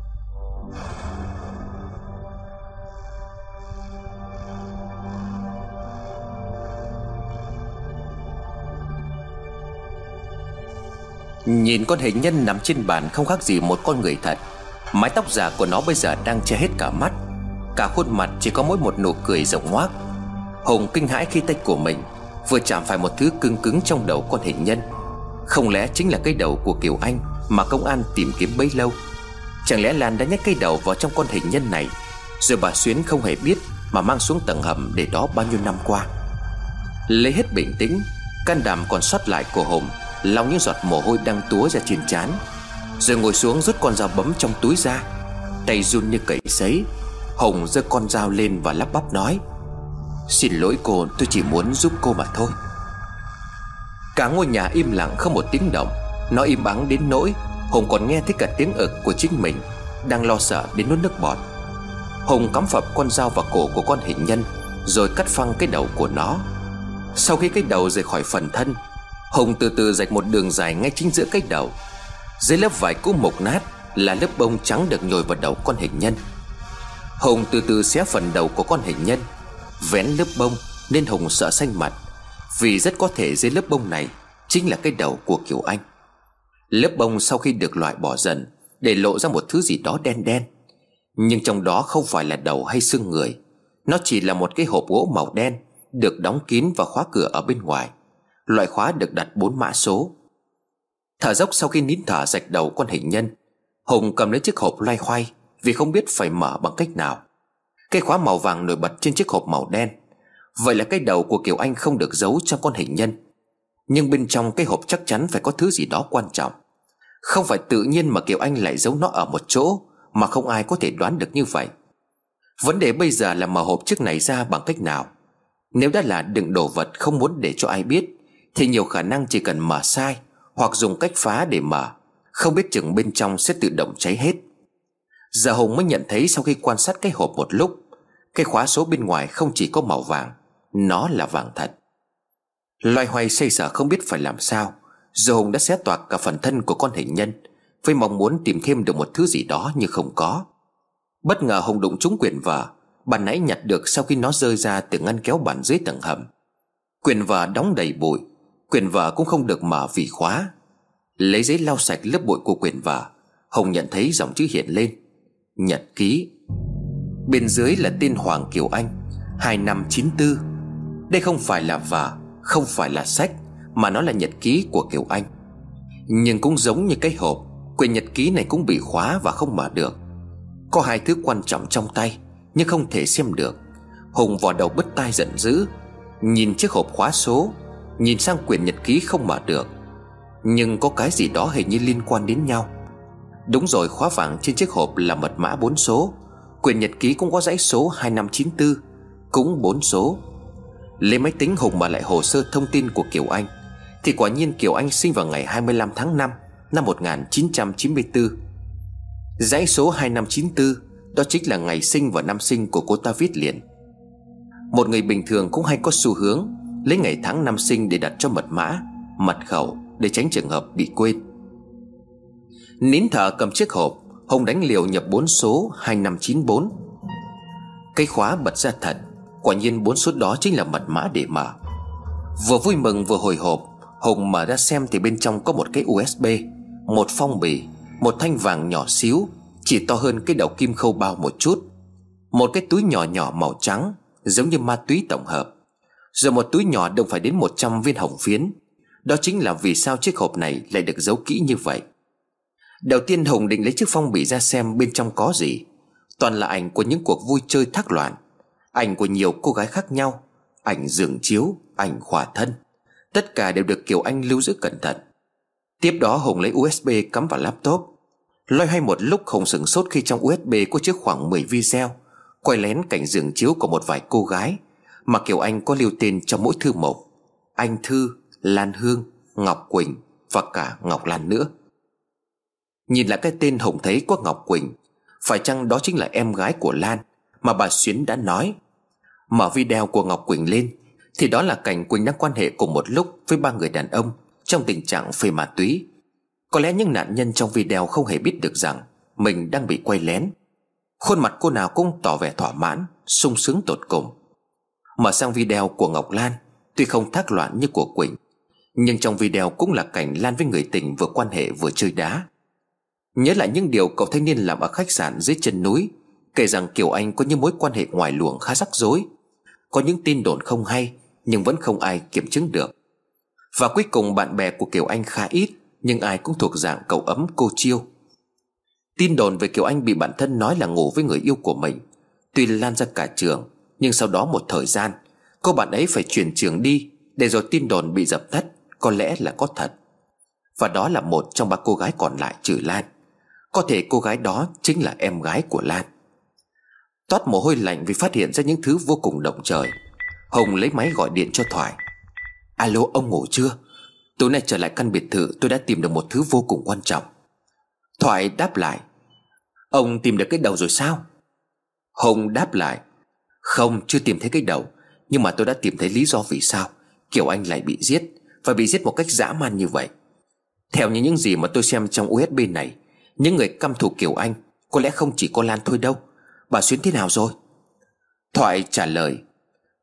Nhìn con hình nhân nằm trên bàn không khác gì một con người thật. Mái tóc giả của nó bây giờ đang che hết cả mắt. Cả khuôn mặt chỉ có mỗi một nụ cười rộng ngoác. Hùng kinh hãi khi tay của mình Vừa chạm phải một thứ cứng cứng trong đầu con hình nhân. Không lẽ chính là cái đầu của Kiều Anh Mà công an tìm kiếm bấy lâu? Chẳng lẽ Lan đã nhét cái đầu vào trong con hình nhân này, Rồi bà Xuyến không hề biết Mà mang xuống tầng hầm để đó bao nhiêu năm qua? Lấy hết bình tĩnh, Can đảm còn sót lại của Hùng lau những giọt mồ hôi đang túa ra trên trán, rồi ngồi xuống rút con dao bấm trong túi ra, tay run như cậy sấy. Hồng giơ con dao lên và lắp bắp nói xin lỗi cô, tôi chỉ muốn giúp cô mà thôi. Cả ngôi nhà im lặng không một tiếng động. Nó im ắng đến nỗi hùng còn nghe thấy cả tiếng ực của chính mình đang lo sợ đến nuốt nước bọt. Hùng cắm phập con dao vào cổ của con hình nhân, rồi cắt phăng cái đầu của nó. Sau khi cái đầu rời khỏi phần thân, Hùng từ từ rạch một đường dài ngay chính giữa cái đầu. Dưới lớp vải cũ mục nát Là lớp bông trắng được nhồi vào đầu con hình nhân. Hùng từ từ xé phần đầu của con hình nhân Vén lớp bông Nên Hùng sợ xanh mặt, Vì rất có thể dưới lớp bông này Chính là cái đầu của Kiều Anh. Lớp bông sau khi được loại bỏ dần Để lộ ra một thứ gì đó đen đen, Nhưng trong đó không phải là đầu hay xương người, Nó chỉ là một cái hộp gỗ màu đen Được đóng kín và khóa cửa ở bên ngoài. Loại khóa được đặt bốn mã số. Thở dốc sau khi nín thở rạch đầu con hình nhân, Hùng cầm lấy chiếc hộp loay hoay Vì không biết phải mở bằng cách nào. Cây khóa màu vàng nổi bật trên chiếc hộp màu đen. Vậy là cái đầu của Kiều Anh không được giấu trong con hình nhân. Nhưng bên trong cái hộp chắc chắn phải có thứ gì đó quan trọng. Không phải tự nhiên mà Kiều Anh lại giấu nó ở một chỗ, Mà không ai có thể đoán được như vậy. Vấn đề bây giờ là mở hộp chiếc này ra bằng cách nào? Nếu đã là đựng đồ vật không muốn để cho ai biết, thì nhiều khả năng chỉ cần mở sai, Hoặc dùng cách phá để mở. Không biết chừng bên trong sẽ tự động cháy hết. Giờ Hùng mới nhận thấy sau khi quan sát cái hộp một lúc cái khóa số bên ngoài không chỉ có màu vàng, Nó là vàng thật. Loài hoài xây sở không biết phải làm sao, Giờ Hùng đã xé toạc cả phần thân của con hình nhân, Với mong muốn tìm thêm được một thứ gì đó nhưng không có. Bất ngờ Hùng đụng trúng quyền vở Bạn nãy nhặt được sau khi nó rơi ra từ ngăn kéo bàn dưới tầng hầm. Quyền vở đóng đầy bụi Quyền vở cũng không được mở vì khóa. Lấy giấy lau sạch lớp bụi của quyền vở, hùng nhận thấy dòng chữ hiện lên, Nhật ký Bên dưới là tên Hoàng Kiều Anh 2594 Đây không phải là vở Không phải là sách, Mà nó là nhật ký của Kiều Anh. Nhưng cũng giống như cái hộp, Quyển nhật ký này cũng bị khóa và không mở được. Có hai thứ quan trọng trong tay, Nhưng không thể xem được. Hùng vò đầu bứt tai giận dữ, Nhìn chiếc hộp khóa số, Nhìn sang quyển nhật ký không mở được. Nhưng có cái gì đó hình như liên quan đến nhau. Đúng rồi, khóa vàng trên chiếc hộp là mật mã 4 số. Quyển nhật ký cũng có dãy số 2594 Cũng 4 số. Lấy máy tính Hùng mở lại hồ sơ thông tin của Kiều Anh, Thì quả nhiên Kiều Anh sinh vào ngày 25 tháng 5 Năm 1994 Dãy số 2594 Đó chính là ngày sinh và năm sinh của cô ta viết liền. Một người bình thường cũng hay có xu hướng Lấy ngày tháng năm sinh để đặt cho mật mã, Mật khẩu để tránh trường hợp bị quên. Nín thở cầm chiếc hộp Hùng đánh liều nhập bốn số 2594 Cây khóa bật ra thật, Quả nhiên bốn số đó chính là mật mã để mở. Vừa vui mừng vừa hồi hộp, Hùng mở ra xem thì bên trong có một cái USB Một phong bì, Một thanh vàng nhỏ xíu, Chỉ to hơn cái đầu kim khâu bao một chút. Một cái túi nhỏ nhỏ màu trắng, Giống như ma túy tổng hợp. Rồi một túi nhỏ đông phải đến 100 viên hồng phiến. Đó chính là vì sao chiếc hộp này lại được giấu kỹ như vậy. Đầu tiên Hùng định lấy chiếc phong bì ra xem bên trong có gì. Toàn là ảnh của những cuộc vui chơi thác loạn Ảnh của nhiều cô gái khác nhau Ảnh giường chiếu Ảnh khỏa thân. Tất cả đều được Kiều Anh lưu giữ cẩn thận. Tiếp đó Hùng lấy USB cắm vào laptop. Loay hoay một lúc Hùng sửng sốt khi trong USB có chứa khoảng 10 video Quay lén cảnh giường chiếu của một vài cô gái Mà Kiều Anh có lưu tên trong mỗi thư mục Anh Thư, Lan Hương, Ngọc Quỳnh và cả Ngọc Lan nữa. Nhìn lại cái tên Hùng thấy có Ngọc Quỳnh, Phải chăng đó chính là em gái của Lan Mà bà Xuyến đã nói? Mở video của Ngọc Quỳnh lên, Thì đó là cảnh Quỳnh đang quan hệ cùng một lúc Với ba người đàn ông Trong tình trạng phê ma túy. Có lẽ những nạn nhân trong video không hề biết được rằng Mình đang bị quay lén. Khuôn mặt cô nào cũng tỏ vẻ thỏa mãn, sung sướng tột cùng. Mở sang video của Ngọc Lan, Tuy không thác loạn như của Quỳnh, Nhưng trong video cũng là cảnh Lan với người tình vừa quan hệ vừa chơi đá. Nhớ lại những điều cậu thanh niên làm ở khách sạn dưới chân núi, Kể rằng Kiều Anh có những mối quan hệ ngoài luồng khá rắc rối. Có những tin đồn không hay, Nhưng vẫn không ai kiểm chứng được. Và cuối cùng bạn bè của Kiều Anh khá ít, Nhưng ai cũng thuộc dạng cậu ấm, cô chiêu. Tin đồn về Kiều Anh bị bạn thân nói là ngủ với người yêu của mình. Tuy lan ra cả trường, Nhưng sau đó một thời gian, Cô bạn ấy phải chuyển trường đi Để rồi tin đồn bị dập tắt, Có lẽ là có thật. Và đó là một trong ba cô gái còn lại trừ Lan. Có thể cô gái đó chính là em gái của Lan. Toát mồ hôi lạnh vì phát hiện ra những thứ vô cùng động trời. Hồng lấy máy gọi điện cho Thoại. Alo, ông ngủ chưa? Tối nay trở lại căn biệt thự, tôi đã tìm được một thứ vô cùng quan trọng. Thoại đáp lại. Ông tìm được cái đầu rồi sao? Hồng đáp lại. Không, chưa tìm thấy cái đầu. Nhưng mà tôi đã tìm thấy lý do vì sao. Kiểu Anh lại bị giết. Và bị giết một cách dã man như vậy. Theo như những gì mà tôi xem trong USB này những người căm thù kiểu Anh, Có lẽ không chỉ có Lan thôi đâu. Bà Xuyến thế nào rồi? Thoại trả lời,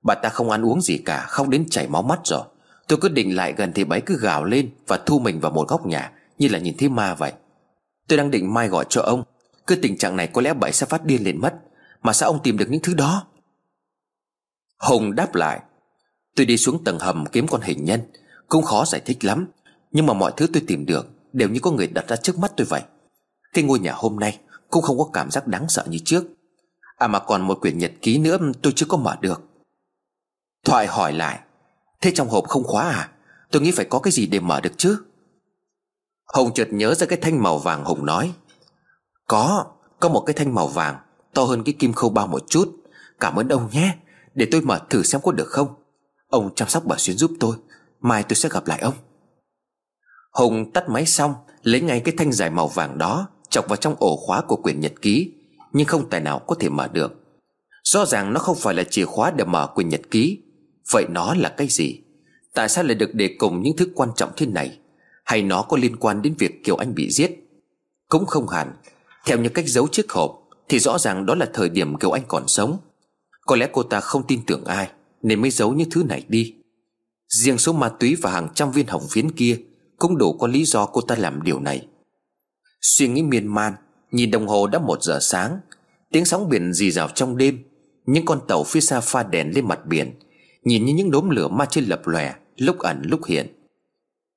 Bà ta không ăn uống gì cả Không đến chảy máu mắt rồi. Tôi cứ định lại gần thì bà cứ gào lên Và thu mình vào một góc nhà, Như là nhìn thấy ma vậy. Tôi đang định mai gọi cho ông. Cứ tình trạng này có lẽ bà sẽ phát điên lên mất. Mà sao ông tìm được những thứ đó? Hùng đáp lại, Tôi đi xuống tầng hầm kiếm con hình nhân. Cũng khó giải thích lắm, Nhưng mà mọi thứ tôi tìm được Đều như có người đặt ra trước mắt tôi vậy. Cái ngôi nhà hôm nay Cũng không có cảm giác đáng sợ như trước. À mà còn một quyển nhật ký nữa tôi chưa có mở được. Thoại hỏi lại, Thế trong hộp không khóa à? Tôi nghĩ phải có cái gì để mở được chứ? Hồng chợt nhớ ra cái thanh màu vàng Hùng nói, Có Có một cái thanh màu vàng, To hơn cái kim khâu bao một chút. Cảm ơn ông nhé, Để tôi mở thử xem có được không. Ông chăm sóc bà Xuyến giúp tôi, Mai tôi sẽ gặp lại ông. Hùng tắt máy xong, Lấy ngay cái thanh dài màu vàng đó Chọc vào trong ổ khóa của quyển nhật ký, Nhưng không tài nào có thể mở được. Rõ ràng nó không phải là chìa khóa để mở quyển nhật ký. Vậy nó là cái gì? Tại sao lại được để cùng những thứ quan trọng thế này? Hay nó có liên quan đến việc Kiều Anh bị giết? Cũng không hẳn. Theo những cách giấu chiếc hộp, Thì rõ ràng đó là thời điểm Kiều Anh còn sống. Có lẽ cô ta không tin tưởng ai, Nên mới giấu những thứ này đi. Riêng số ma túy và hàng trăm viên hồng phiến kia Cũng đủ có lý do cô ta làm điều này. Suy nghĩ miên man, Nhìn đồng hồ đã một giờ sáng. Tiếng sóng biển rì rào trong đêm, Những con tàu phía xa pha đèn lên mặt biển, Nhìn như những đốm lửa ma trên lập lòe, Lúc ẩn lúc hiện.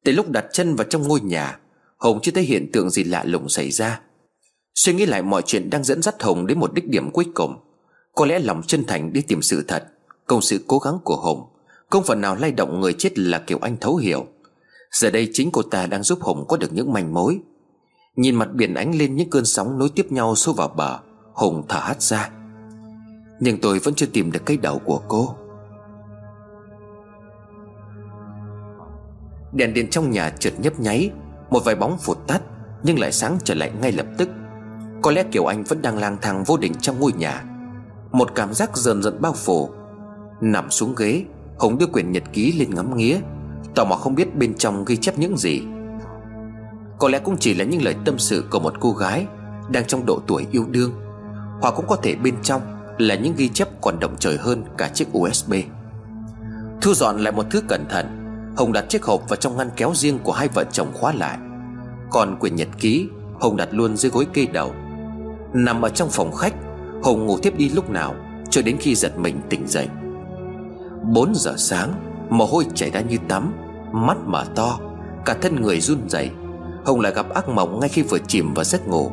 Tới lúc đặt chân vào trong ngôi nhà, Hồng chưa thấy hiện tượng gì lạ lùng xảy ra. Suy nghĩ lại mọi chuyện đang dẫn dắt Hồng đến một đích điểm cuối cùng. Có lẽ lòng chân thành đi tìm sự thật, Công sự cố gắng của Hồng, Không phần nào lay động người chết là kiểu anh thấu hiểu. Giờ đây chính cô ta đang giúp Hồng có được những manh mối. Nhìn mặt biển ánh lên những cơn sóng nối tiếp nhau xô vào bờ, Hùng thở hắt ra. Nhưng tôi vẫn chưa tìm được cây đầu của cô. Đèn điện trong nhà chợt nhấp nháy, Một vài bóng phụt tắt, Nhưng lại sáng trở lại ngay lập tức. Có lẽ Kiều Anh vẫn đang lang thang vô định trong ngôi nhà. Một cảm giác dần dần bao phủ. Nằm xuống ghế, Hùng đưa quyển nhật ký lên ngắm nghía, Tò mò không biết bên trong ghi chép những gì. Có lẽ cũng chỉ là những lời tâm sự của một cô gái Đang trong độ tuổi yêu đương, Hoặc cũng có thể bên trong Là những ghi chép còn động trời hơn cả chiếc USB Thu dọn lại một thứ cẩn thận, Hồng đặt chiếc hộp vào trong ngăn kéo riêng của hai vợ chồng khóa lại. Còn quyển nhật ký, Hồng đặt luôn dưới gối kê đầu. Nằm ở trong phòng khách, Hồng ngủ tiếp đi lúc nào Cho đến khi giật mình tỉnh dậy. 4 giờ sáng, Mồ hôi chảy ra như tắm, Mắt mở to, Cả thân người run rẩy. Hồng lại gặp ác mộng ngay khi vừa chìm vào giấc ngủ.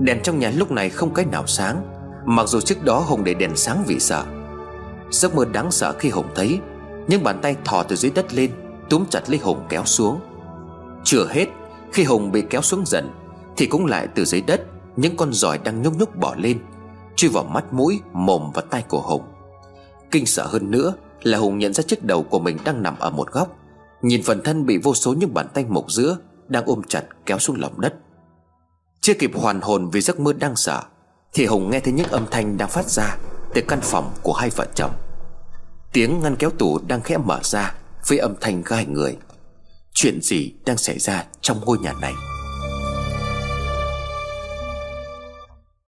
Đèn trong nhà lúc này không cái nào sáng Mặc dù trước đó Hồng để đèn sáng vì sợ. Giấc mơ đáng sợ khi Hồng thấy Những bàn tay thò từ dưới đất lên Túm chặt lấy Hồng kéo xuống. Chưa hết Khi Hồng bị kéo xuống dần Thì cũng lại từ dưới đất Những con giỏi đang nhúc nhúc bỏ lên Chui vào mắt mũi, mồm và tay của Hồng Kinh sợ hơn nữa Là Hùng nhận ra chiếc đầu của mình đang nằm ở một góc. Nhìn phần thân bị vô số những bàn tay mộc giữa đang ôm chặt kéo xuống lòng đất. Chưa kịp hoàn hồn vì giấc mơ đang sợ, Thì Hùng nghe thấy những âm thanh đang phát ra Từ căn phòng của hai vợ chồng. Tiếng ngăn kéo tủ đang khẽ mở ra Với âm thanh gai người. Chuyện gì đang xảy ra trong ngôi nhà này?